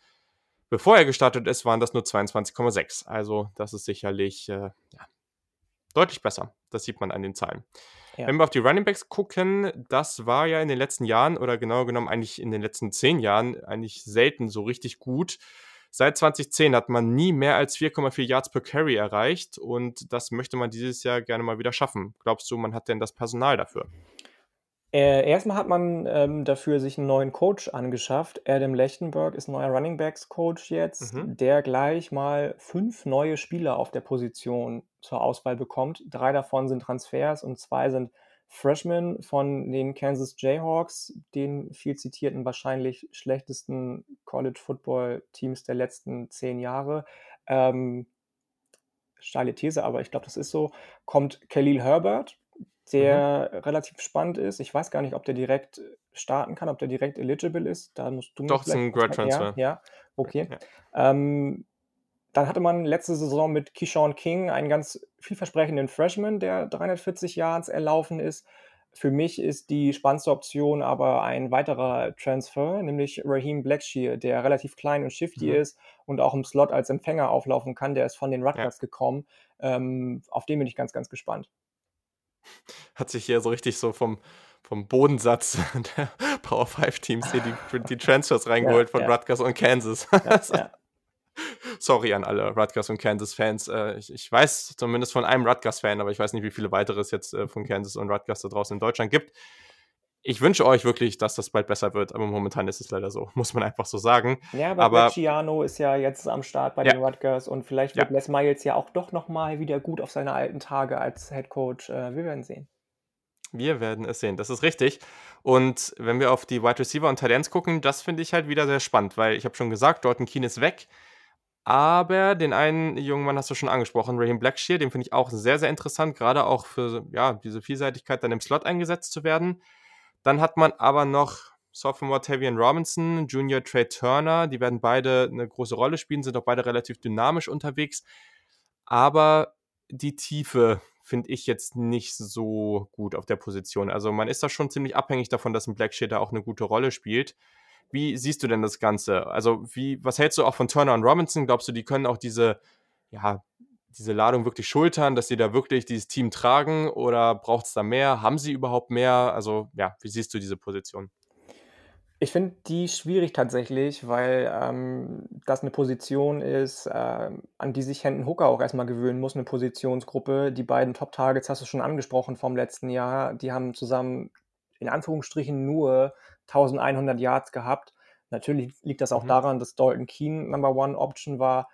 Bevor er gestartet ist, waren das nur 22,6. Also das ist sicherlich äh, ja, deutlich besser. Das sieht man an den Zahlen. Ja. Wenn wir auf die Running Backs gucken, das war ja in den letzten Jahren oder genauer genommen eigentlich in den letzten zehn Jahren eigentlich selten so richtig gut. Seit 2010 hat man nie mehr als 4,4 Yards per Carry erreicht und das möchte man dieses Jahr gerne mal wieder schaffen. Glaubst du, man hat denn das Personal dafür? Äh, erst hat man, ähm, dafür sich einen neuen Coach angeschafft. Adam Lechtenberg ist neuer Running Backs Coach jetzt, Mhm. der gleich mal fünf neue Spieler auf der Position zur Auswahl bekommt. Drei davon sind Transfers und zwei sind Freshmen von den Kansas Jayhawks, den viel zitierten, wahrscheinlich schlechtesten College-Football-Teams der letzten zehn Jahre. Ähm, steile These, aber ich glaube, das ist so. Kommt Khalil Herbert. Der mhm. relativ spannend ist. Ich weiß gar nicht, ob der direkt starten kann, ob der direkt eligible ist. Da musst du Doch, ist ein Grad Transfer. Ja, ja okay. Ja. Ähm, dann hatte man letzte Saison mit Keyshawn King einen ganz vielversprechenden Freshman, der 340 Yards erlaufen ist. Für mich ist die spannendste Option aber ein weiterer Transfer, nämlich Raheem Blackshear, der relativ klein und shifty mhm. ist und auch im Slot als Empfänger auflaufen kann. Der ist von den Rutgers ja. gekommen. Ähm, auf den bin ich ganz, ganz gespannt. Hat sich hier so richtig so vom, vom Bodensatz der Power 5 Teams hier die, die Transfers reingeholt ja, von ja. Rutgers und Kansas. Ja, Sorry an alle Rutgers und Kansas-Fans. Äh, ich, ich, weiß zumindest von einem Rutgers-Fan, aber ich weiß nicht, wie viele weitere es jetzt äh, von Kansas und Rutgers da draußen in Deutschland gibt. Ich wünsche euch wirklich, dass das bald besser wird, aber momentan ist es leider so, muss man einfach so sagen. Ja, aber, aber Ciano ist ja jetzt am Start bei ja. den Rutgers und vielleicht wird ja. Les Miles ja auch doch nochmal wieder gut auf seine alten Tage als Head Coach. Äh, wir werden sehen. Wir werden es sehen, das ist richtig. Und wenn wir auf die Wide Receiver und Talents gucken, das finde ich halt wieder sehr spannend, weil ich habe schon gesagt, Dalton Keen ist weg. Aber den einen jungen Mann hast du schon angesprochen, Raheem Blackshear, den finde ich auch sehr, sehr interessant, gerade auch für ja, diese Vielseitigkeit dann im Slot eingesetzt zu werden. Dann hat man aber noch Sophomore Tavian Robinson, Junior Trey Turner, die werden beide eine große Rolle spielen, sind auch beide relativ dynamisch unterwegs. Aber die Tiefe finde ich jetzt nicht so gut auf der Position. Also man ist da schon ziemlich abhängig davon, dass ein Blackshear da auch eine gute Rolle spielt. Wie siehst du denn das Ganze? Also, wie, was hältst du auch von Turner und Robinson? Glaubst du, die können auch diese, ja, diese Ladung wirklich schultern, dass sie da wirklich dieses Team tragen oder braucht es da mehr? Haben sie überhaupt mehr? Also, ja, wie siehst du diese Position? Ich finde die schwierig tatsächlich, weil ähm, das eine Position ist, äh, an die sich Hendon Hooker auch erstmal gewöhnen muss, eine Positionsgruppe. Die beiden Top-Targets hast du schon angesprochen vom letzten Jahr. Die haben zusammen in Anführungsstrichen nur 1100 Yards gehabt. Natürlich liegt das auch mhm. daran, dass Dalton Keen Number One Option war.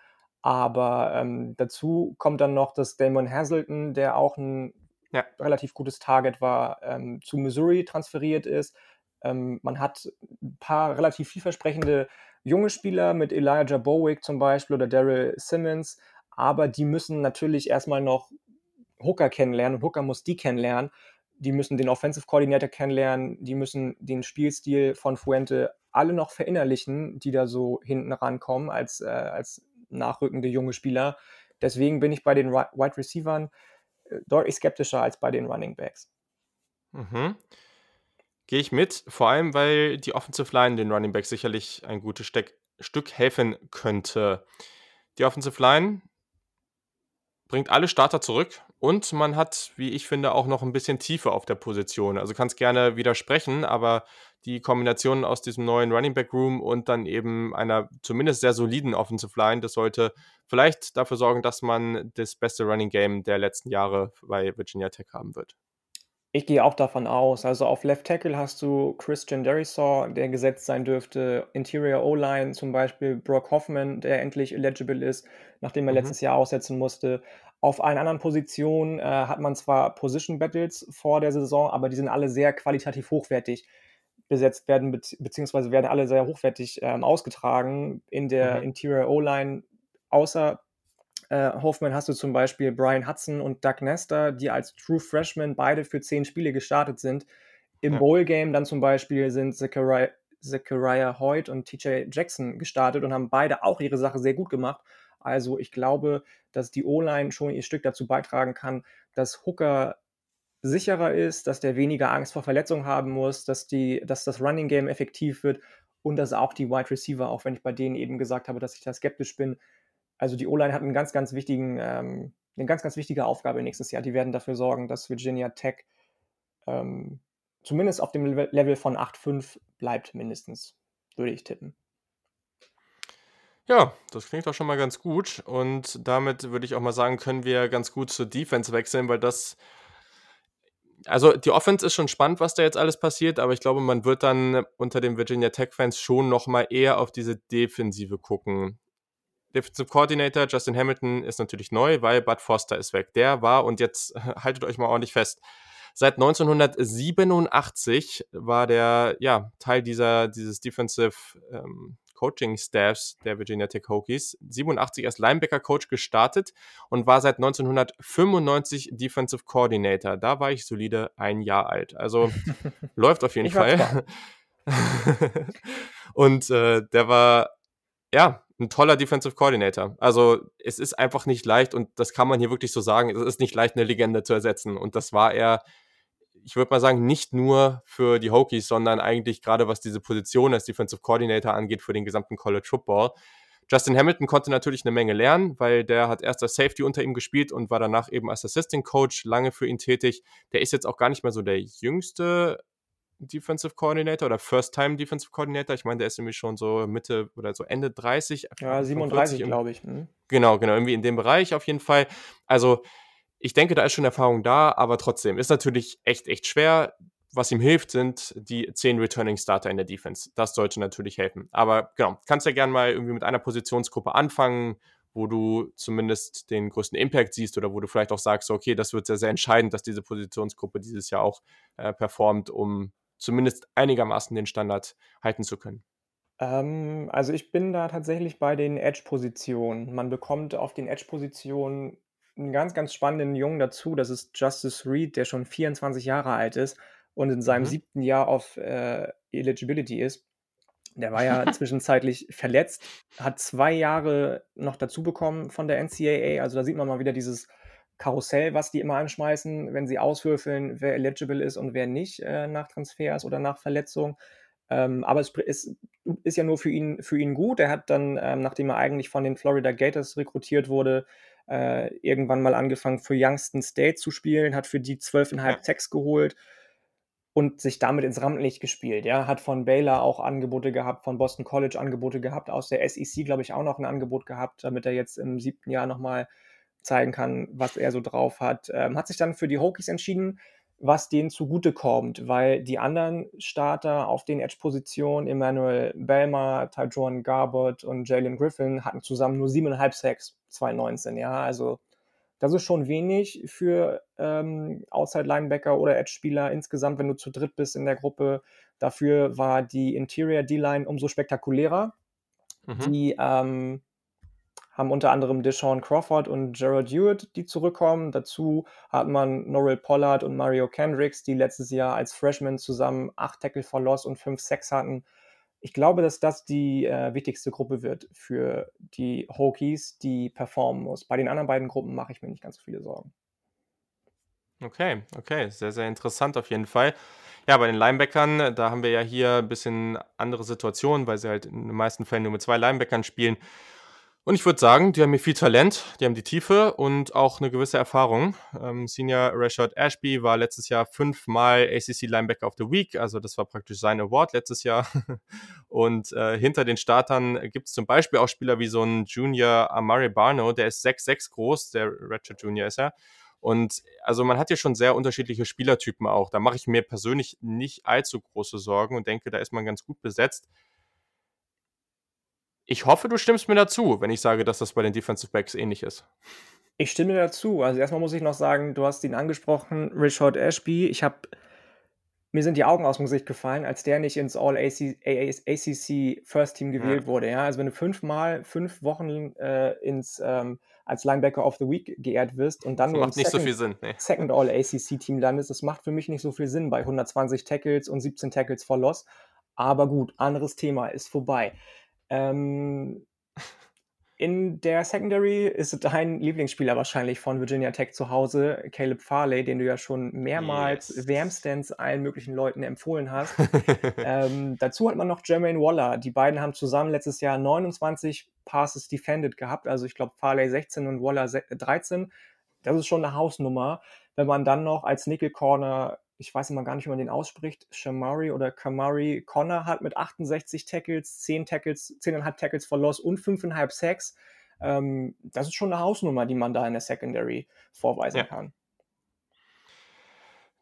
Aber ähm, dazu kommt dann noch, dass Damon Hazelton, der auch ein ja. relativ gutes Target war, ähm, zu Missouri transferiert ist. Ähm, man hat ein paar relativ vielversprechende junge Spieler mit Elijah Bowick zum Beispiel oder Daryl Simmons, aber die müssen natürlich erstmal noch Hooker kennenlernen und Hooker muss die kennenlernen die müssen den Offensive Coordinator kennenlernen, die müssen den Spielstil von Fuente alle noch verinnerlichen, die da so hinten rankommen als, äh, als nachrückende junge Spieler. Deswegen bin ich bei den Wide Receivern äh, deutlich skeptischer als bei den Running Backs. Mhm. Gehe ich mit, vor allem weil die Offensive Line den Running Backs sicherlich ein gutes Steck Stück helfen könnte. Die Offensive Line bringt alle Starter zurück und man hat, wie ich finde, auch noch ein bisschen Tiefe auf der Position. Also kannst gerne widersprechen, aber die Kombination aus diesem neuen Running Back Room und dann eben einer zumindest sehr soliden Offensive Line, das sollte vielleicht dafür sorgen, dass man das beste Running Game der letzten Jahre bei Virginia Tech haben wird. Ich gehe auch davon aus. Also auf Left Tackle hast du Christian Derisaw, der gesetzt sein dürfte. Interior O-Line zum Beispiel Brock Hoffman, der endlich eligible ist, nachdem er mhm. letztes Jahr aussetzen musste. Auf allen anderen Positionen äh, hat man zwar Position Battles vor der Saison, aber die sind alle sehr qualitativ hochwertig besetzt werden, be beziehungsweise werden alle sehr hochwertig ähm, ausgetragen. In der mhm. Interior O-Line, außer äh, Hoffman hast du zum Beispiel Brian Hudson und Doug Nestor, die als True Freshmen beide für zehn Spiele gestartet sind. Im ja. Bowl-Game dann zum Beispiel sind Zachariah, Zachariah Hoyt und TJ Jackson gestartet und haben beide auch ihre Sache sehr gut gemacht. Also ich glaube, dass die O-Line schon ihr Stück dazu beitragen kann, dass Hooker sicherer ist, dass der weniger Angst vor Verletzungen haben muss, dass, die, dass das Running Game effektiv wird und dass auch die Wide Receiver, auch wenn ich bei denen eben gesagt habe, dass ich da skeptisch bin, also die O-Line hat einen ganz, ganz wichtigen, ähm, eine ganz, ganz wichtige Aufgabe nächstes Jahr. Die werden dafür sorgen, dass Virginia Tech ähm, zumindest auf dem Level von 8,5 bleibt, mindestens, würde ich tippen. Ja, das klingt doch schon mal ganz gut. Und damit würde ich auch mal sagen, können wir ganz gut zur Defense wechseln, weil das. Also die Offense ist schon spannend, was da jetzt alles passiert, aber ich glaube, man wird dann unter den Virginia Tech-Fans schon noch mal eher auf diese Defensive gucken. Defensive Coordinator Justin Hamilton ist natürlich neu, weil Bud Foster ist weg. Der war, und jetzt haltet euch mal ordentlich fest, seit 1987 war der ja, Teil dieser, dieses Defensive ähm, Coaching Staffs der Virginia Tech Hokies. 87 als Linebacker-Coach gestartet und war seit 1995 Defensive Coordinator. Da war ich solide ein Jahr alt. Also läuft auf jeden ich Fall. und äh, der war ja ein toller Defensive Coordinator. Also es ist einfach nicht leicht und das kann man hier wirklich so sagen. Es ist nicht leicht, eine Legende zu ersetzen. Und das war er, ich würde mal sagen, nicht nur für die Hokies, sondern eigentlich gerade was diese Position als Defensive Coordinator angeht, für den gesamten College Football. Justin Hamilton konnte natürlich eine Menge lernen, weil der hat erst als Safety unter ihm gespielt und war danach eben als Assistant Coach lange für ihn tätig. Der ist jetzt auch gar nicht mehr so der jüngste Defensive Coordinator oder First-Time Defensive Coordinator. Ich meine, der ist irgendwie schon so Mitte oder so Ende 30. Ja, 37, glaube ich. Hm. Genau, genau, irgendwie in dem Bereich auf jeden Fall. Also, ich denke, da ist schon Erfahrung da, aber trotzdem ist natürlich echt, echt schwer was ihm hilft, sind die zehn Returning Starter in der Defense. Das sollte natürlich helfen. Aber genau, kannst ja gerne mal irgendwie mit einer Positionsgruppe anfangen, wo du zumindest den größten Impact siehst oder wo du vielleicht auch sagst, okay, das wird sehr, sehr entscheidend, dass diese Positionsgruppe dieses Jahr auch äh, performt, um zumindest einigermaßen den Standard halten zu können. Ähm, also ich bin da tatsächlich bei den Edge-Positionen. Man bekommt auf den Edge-Positionen einen ganz, ganz spannenden Jungen dazu. Das ist Justice Reed, der schon 24 Jahre alt ist und in seinem mhm. siebten Jahr auf äh, Eligibility ist. Der war ja zwischenzeitlich verletzt, hat zwei Jahre noch dazu bekommen von der NCAA. Also da sieht man mal wieder dieses Karussell, was die immer anschmeißen, wenn sie auswürfeln, wer eligible ist und wer nicht äh, nach Transfers oder nach Verletzung. Ähm, aber es ist, ist, ja nur für ihn, für ihn gut. Er hat dann, ähm, nachdem er eigentlich von den Florida Gators rekrutiert wurde, äh, irgendwann mal angefangen für Youngstown State zu spielen, hat für die 12,5 ja. Tags geholt und sich damit ins Rampenlicht gespielt. Ja, hat von Baylor auch Angebote gehabt, von Boston College Angebote gehabt, aus der SEC, glaube ich, auch noch ein Angebot gehabt, damit er jetzt im siebten Jahr nochmal zeigen kann, was er so drauf hat. Ähm, hat sich dann für die Hokies entschieden, was denen zugutekommt, weil die anderen Starter auf den Edge-Positionen, Emmanuel Belmar, Tyjon Garbott und Jalen Griffin, hatten zusammen nur siebeneinhalb Sacks 2019. Ja, also das ist schon wenig für ähm, Outside-Linebacker oder Edge-Spieler insgesamt, wenn du zu dritt bist in der Gruppe. Dafür war die Interior D-Line umso spektakulärer. Mhm. Die ähm, haben unter anderem Deshaun Crawford und Gerald Hewitt, die zurückkommen. Dazu hat man Norrell Pollard und Mario Kendricks, die letztes Jahr als Freshman zusammen acht Tackle for Loss und fünf Sacks hatten ich glaube, dass das die äh, wichtigste Gruppe wird für die Hokies, die performen muss. Bei den anderen beiden Gruppen mache ich mir nicht ganz so viele Sorgen. Okay, okay, sehr, sehr interessant auf jeden Fall. Ja, bei den Linebackern, da haben wir ja hier ein bisschen andere Situationen, weil sie halt in den meisten Fällen nur mit zwei Linebackern spielen. Und ich würde sagen, die haben hier viel Talent, die haben die Tiefe und auch eine gewisse Erfahrung. Ähm, Senior Rashad Ashby war letztes Jahr fünfmal ACC Linebacker of the Week, also das war praktisch sein Award letztes Jahr. und äh, hinter den Startern gibt es zum Beispiel auch Spieler wie so ein Junior Amari Barno, der ist 6'6 groß, der Ratchet Junior ist er. Und also man hat hier schon sehr unterschiedliche Spielertypen auch. Da mache ich mir persönlich nicht allzu große Sorgen und denke, da ist man ganz gut besetzt. Ich hoffe, du stimmst mir dazu, wenn ich sage, dass das bei den Defensive Backs ähnlich ist. Ich stimme dazu. Also erstmal muss ich noch sagen, du hast ihn angesprochen, Richard Ashby. Ich habe mir sind die Augen aus dem Gesicht gefallen, als der nicht ins All-ACC First Team gewählt ja. wurde. Ja? Also wenn du fünfmal, fünf Wochen äh, ins, ähm, als Linebacker of the Week geehrt wirst und dann das macht nicht Second, so viel Sinn. Nee. Second All-ACC Team landest, das macht für mich nicht so viel Sinn bei 120 Tackles und 17 Tackles for Loss. Aber gut, anderes Thema ist vorbei. Ähm, in der Secondary ist dein Lieblingsspieler wahrscheinlich von Virginia Tech zu Hause, Caleb Farley, den du ja schon mehrmals yes. wärmstens allen möglichen Leuten empfohlen hast. ähm, dazu hat man noch Jermaine Waller. Die beiden haben zusammen letztes Jahr 29 Passes defended gehabt. Also ich glaube Farley 16 und Waller 13. Das ist schon eine Hausnummer. Wenn man dann noch als Nickel Corner ich weiß immer gar nicht, wie man den ausspricht, Shamari oder Kamari Connor hat mit 68 Tackles, 10 Tackles, 10,5 Tackles for Loss und 5,5 Sacks. Ähm, das ist schon eine Hausnummer, die man da in der Secondary vorweisen ja. kann.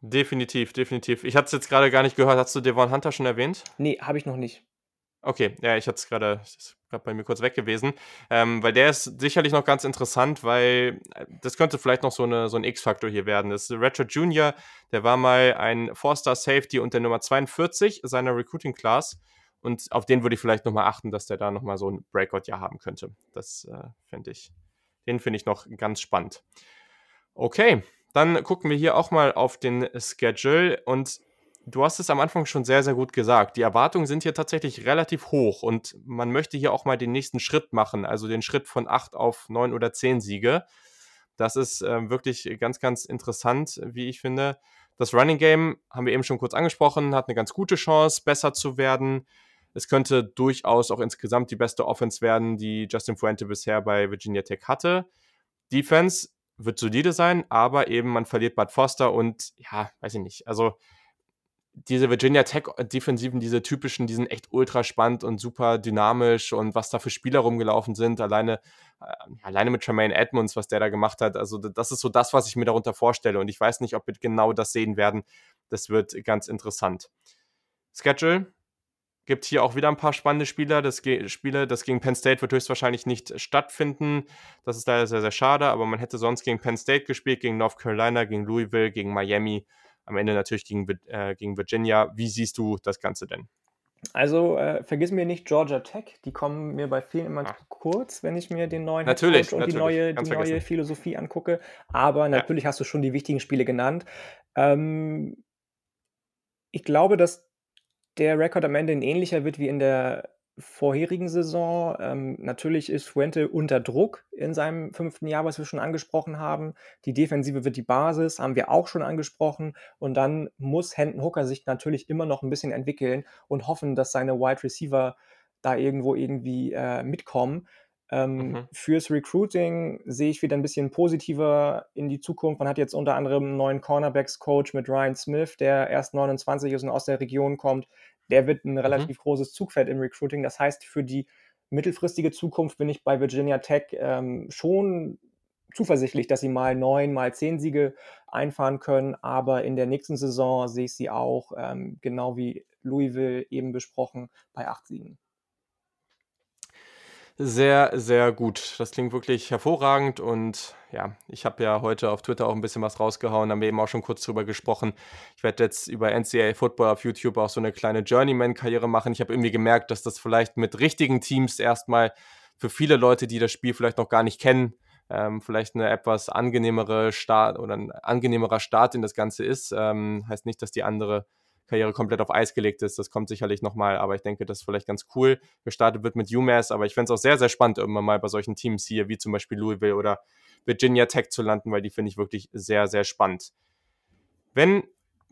Definitiv, definitiv. Ich hatte es jetzt gerade gar nicht gehört. Hast du Devon Hunter schon erwähnt? Nee, habe ich noch nicht. Okay, ja, ich hatte es gerade, gerade bei mir kurz weg gewesen, ähm, weil der ist sicherlich noch ganz interessant, weil äh, das könnte vielleicht noch so, eine, so ein X-Faktor hier werden. Das ist Retro Junior, der war mal ein Four-Star-Safety und der Nummer 42 seiner Recruiting-Class und auf den würde ich vielleicht nochmal achten, dass der da nochmal so ein Breakout-Jahr haben könnte. Das äh, finde ich, den finde ich noch ganz spannend. Okay, dann gucken wir hier auch mal auf den Schedule und Du hast es am Anfang schon sehr, sehr gut gesagt. Die Erwartungen sind hier tatsächlich relativ hoch und man möchte hier auch mal den nächsten Schritt machen, also den Schritt von acht auf neun oder zehn Siege. Das ist äh, wirklich ganz, ganz interessant, wie ich finde. Das Running Game haben wir eben schon kurz angesprochen, hat eine ganz gute Chance, besser zu werden. Es könnte durchaus auch insgesamt die beste Offense werden, die Justin Fuente bisher bei Virginia Tech hatte. Defense wird solide sein, aber eben man verliert Bud Foster und ja, weiß ich nicht. Also diese Virginia Tech-Defensiven, diese typischen, die sind echt ultra spannend und super dynamisch und was da für Spieler rumgelaufen sind, alleine, äh, alleine mit Tremaine Edmonds, was der da gemacht hat. Also, das ist so das, was ich mir darunter vorstelle. Und ich weiß nicht, ob wir genau das sehen werden. Das wird ganz interessant. Schedule gibt hier auch wieder ein paar spannende Spieler. Das Ge Spiele, das gegen Penn State wird höchstwahrscheinlich nicht stattfinden. Das ist leider sehr, sehr schade, aber man hätte sonst gegen Penn State gespielt, gegen North Carolina, gegen Louisville, gegen Miami am Ende natürlich gegen, äh, gegen Virginia. Wie siehst du das Ganze denn? Also äh, vergiss mir nicht Georgia Tech, die kommen mir bei vielen immer ah. kurz, wenn ich mir den neuen natürlich, und natürlich, die neue, die neue Philosophie angucke. Aber natürlich ja. hast du schon die wichtigen Spiele genannt. Ähm, ich glaube, dass der Rekord am Ende ein ähnlicher wird wie in der vorherigen Saison. Ähm, natürlich ist Fuente unter Druck in seinem fünften Jahr, was wir schon angesprochen haben. Die Defensive wird die Basis, haben wir auch schon angesprochen. Und dann muss Hendon Hooker sich natürlich immer noch ein bisschen entwickeln und hoffen, dass seine Wide Receiver da irgendwo irgendwie äh, mitkommen. Ähm, mhm. Fürs Recruiting sehe ich wieder ein bisschen positiver in die Zukunft. Man hat jetzt unter anderem einen neuen Cornerbacks-Coach mit Ryan Smith, der erst 29 ist und aus der Region kommt der wird ein mhm. relativ mhm. großes Zugfeld im Recruiting. Das heißt, für die mittelfristige Zukunft bin ich bei Virginia Tech ähm, schon zuversichtlich, dass sie mal neun, mal zehn Siege einfahren können. Aber in der nächsten Saison sehe ich sie auch, ähm, genau wie Louisville eben besprochen, bei acht Siegen sehr, sehr gut. Das klingt wirklich hervorragend und ja, ich habe ja heute auf Twitter auch ein bisschen was rausgehauen, haben wir eben auch schon kurz drüber gesprochen. Ich werde jetzt über NCAA Football auf YouTube auch so eine kleine Journeyman-Karriere machen. Ich habe irgendwie gemerkt, dass das vielleicht mit richtigen Teams erstmal für viele Leute, die das Spiel vielleicht noch gar nicht kennen, ähm, vielleicht eine etwas angenehmere Start oder ein angenehmerer Start in das Ganze ist. Ähm, heißt nicht, dass die andere Karriere komplett auf Eis gelegt ist. Das kommt sicherlich nochmal, aber ich denke, das ist vielleicht ganz cool. Gestartet wird mit UMass, aber ich fände es auch sehr, sehr spannend, irgendwann mal bei solchen Teams hier, wie zum Beispiel Louisville oder Virginia Tech zu landen, weil die finde ich wirklich sehr, sehr spannend. Wenn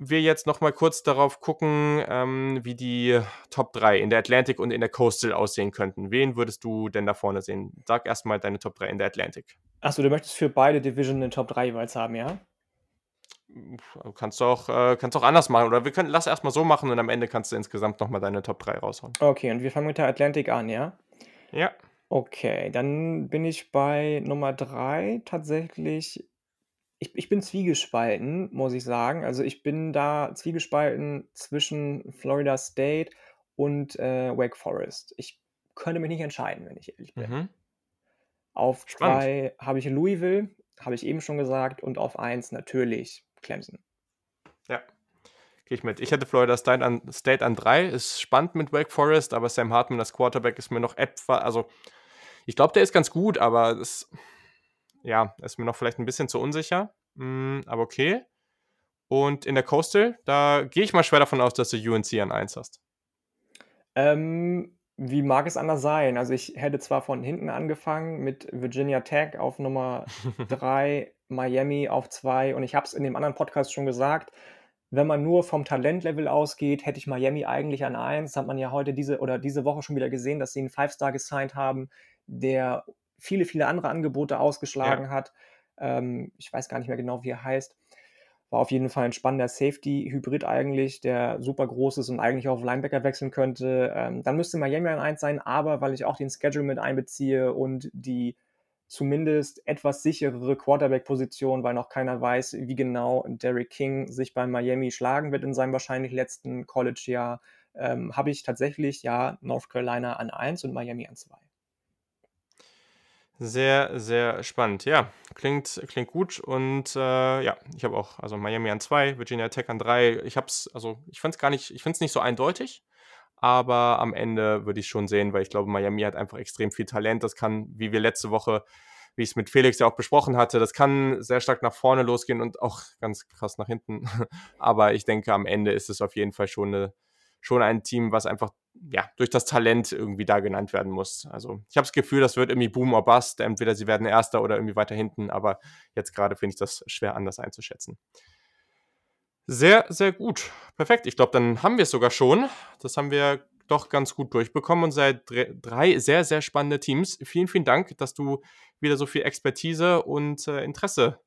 wir jetzt nochmal kurz darauf gucken, ähm, wie die Top 3 in der Atlantic und in der Coastal aussehen könnten. Wen würdest du denn da vorne sehen? Sag erstmal deine Top 3 in der Atlantic. Achso, du möchtest für beide Divisionen den Top 3 jeweils haben, ja? Kannst du auch, äh, kannst auch anders machen. Oder wir können, lass erstmal so machen und am Ende kannst du insgesamt nochmal deine Top 3 raushauen. Okay, und wir fangen mit der Atlantic an, ja? Ja. Okay, dann bin ich bei Nummer 3 tatsächlich. Ich, ich bin zwiegespalten, muss ich sagen. Also ich bin da zwiegespalten zwischen Florida State und äh, Wake Forest. Ich könnte mich nicht entscheiden, wenn ich ehrlich bin. Mhm. Auf 2 habe ich Louisville, habe ich eben schon gesagt, und auf 1 natürlich Clemson. Ja, gehe ich mit. Ich hätte Florida State an, State an drei. Ist spannend mit Wake Forest, aber Sam Hartman als Quarterback ist mir noch etwa, also ich glaube, der ist ganz gut, aber das, ja, ist mir noch vielleicht ein bisschen zu unsicher. Mm, aber okay. Und in der Coastal, da gehe ich mal schwer davon aus, dass du UNC an 1 hast. Ähm, wie mag es anders sein? Also ich hätte zwar von hinten angefangen mit Virginia Tech auf Nummer 3, Miami auf 2 und ich habe es in dem anderen Podcast schon gesagt, wenn man nur vom Talentlevel ausgeht, hätte ich Miami eigentlich an 1. Hat man ja heute diese oder diese Woche schon wieder gesehen, dass sie einen Five-Star gesigned haben, der viele, viele andere Angebote ausgeschlagen ja. hat. Ähm, ich weiß gar nicht mehr genau, wie er heißt. War auf jeden Fall ein spannender Safety-Hybrid eigentlich, der super groß ist und eigentlich auch auf Linebacker wechseln könnte. Ähm, dann müsste Miami ein 1 sein, aber weil ich auch den Schedule mit einbeziehe und die zumindest etwas sicherere Quarterback-Position, weil noch keiner weiß, wie genau Derrick King sich bei Miami schlagen wird in seinem wahrscheinlich letzten College-Jahr, ähm, habe ich tatsächlich ja North Carolina an 1 und Miami an 2. Sehr, sehr spannend. Ja, klingt, klingt gut. Und äh, ja, ich habe auch, also Miami an zwei, Virginia Tech an drei. Ich habe es, also ich fand es gar nicht, ich finde es nicht so eindeutig, aber am Ende würde ich schon sehen, weil ich glaube, Miami hat einfach extrem viel Talent. Das kann, wie wir letzte Woche, wie ich es mit Felix ja auch besprochen hatte, das kann sehr stark nach vorne losgehen und auch ganz krass nach hinten. aber ich denke, am Ende ist es auf jeden Fall schon eine schon ein Team, was einfach ja, durch das Talent irgendwie da genannt werden muss. Also ich habe das Gefühl, das wird irgendwie Boom or Bust. Entweder sie werden Erster oder irgendwie weiter hinten, aber jetzt gerade finde ich das schwer anders einzuschätzen. Sehr, sehr gut. Perfekt. Ich glaube, dann haben wir es sogar schon. Das haben wir doch ganz gut durchbekommen und seit drei sehr, sehr spannende Teams. Vielen, vielen Dank, dass du wieder so viel Expertise und äh, Interesse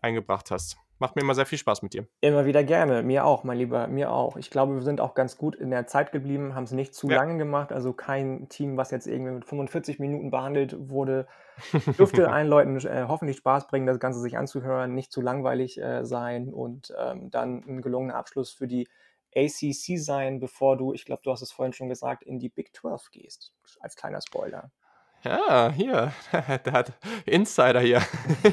eingebracht hast. Macht mir immer sehr viel Spaß mit dir. Immer wieder gerne. Mir auch, mein Lieber, mir auch. Ich glaube, wir sind auch ganz gut in der Zeit geblieben, haben es nicht zu ja. lange gemacht. Also kein Team, was jetzt irgendwie mit 45 Minuten behandelt wurde, dürfte allen Leuten äh, hoffentlich Spaß bringen, das Ganze sich anzuhören, nicht zu langweilig äh, sein und ähm, dann ein gelungener Abschluss für die ACC sein, bevor du, ich glaube, du hast es vorhin schon gesagt, in die Big 12 gehst. Als kleiner Spoiler. Ja, hier, der hat Insider hier.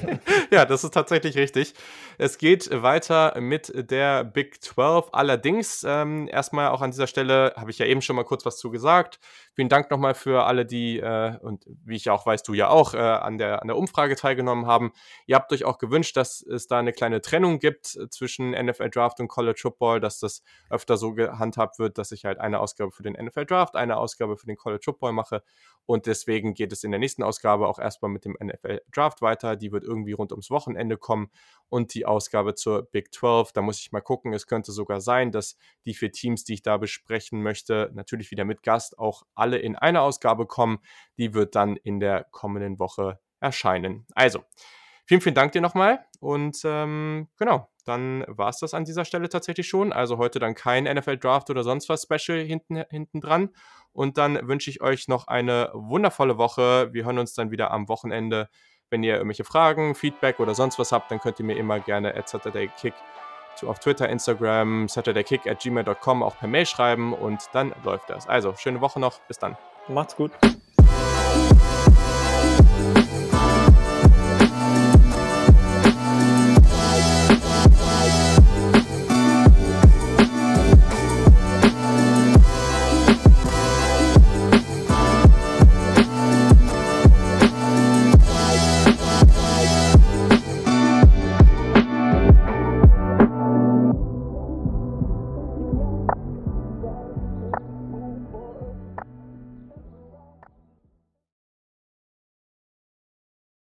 ja, das ist tatsächlich richtig. Es geht weiter mit der Big 12. Allerdings, ähm, erstmal auch an dieser Stelle habe ich ja eben schon mal kurz was zu gesagt. Vielen Dank nochmal für alle, die, äh, und wie ich auch weiß, du ja auch, äh, an, der, an der Umfrage teilgenommen haben. Ihr habt euch auch gewünscht, dass es da eine kleine Trennung gibt zwischen NFL Draft und College Football, dass das öfter so gehandhabt wird, dass ich halt eine Ausgabe für den NFL Draft, eine Ausgabe für den College Football mache. Und deswegen geht es in der nächsten Ausgabe auch erstmal mit dem NFL Draft weiter. Die wird irgendwie rund ums Wochenende kommen. Und die Ausgabe zur Big 12, da muss ich mal gucken. Es könnte sogar sein, dass die vier Teams, die ich da besprechen möchte, natürlich wieder mit Gast auch alle in einer Ausgabe kommen. Die wird dann in der kommenden Woche erscheinen. Also, vielen, vielen Dank dir nochmal. Und ähm, genau, dann war es das an dieser Stelle tatsächlich schon. Also heute dann kein NFL Draft oder sonst was Special hinten, hinten dran. Und dann wünsche ich euch noch eine wundervolle Woche. Wir hören uns dann wieder am Wochenende. Wenn ihr irgendwelche Fragen, Feedback oder sonst was habt, dann könnt ihr mir immer gerne at Saturday Kick auf Twitter, Instagram, SaturdayKick at gmail.com auch per Mail schreiben und dann läuft das. Also, schöne Woche noch. Bis dann. Macht's gut.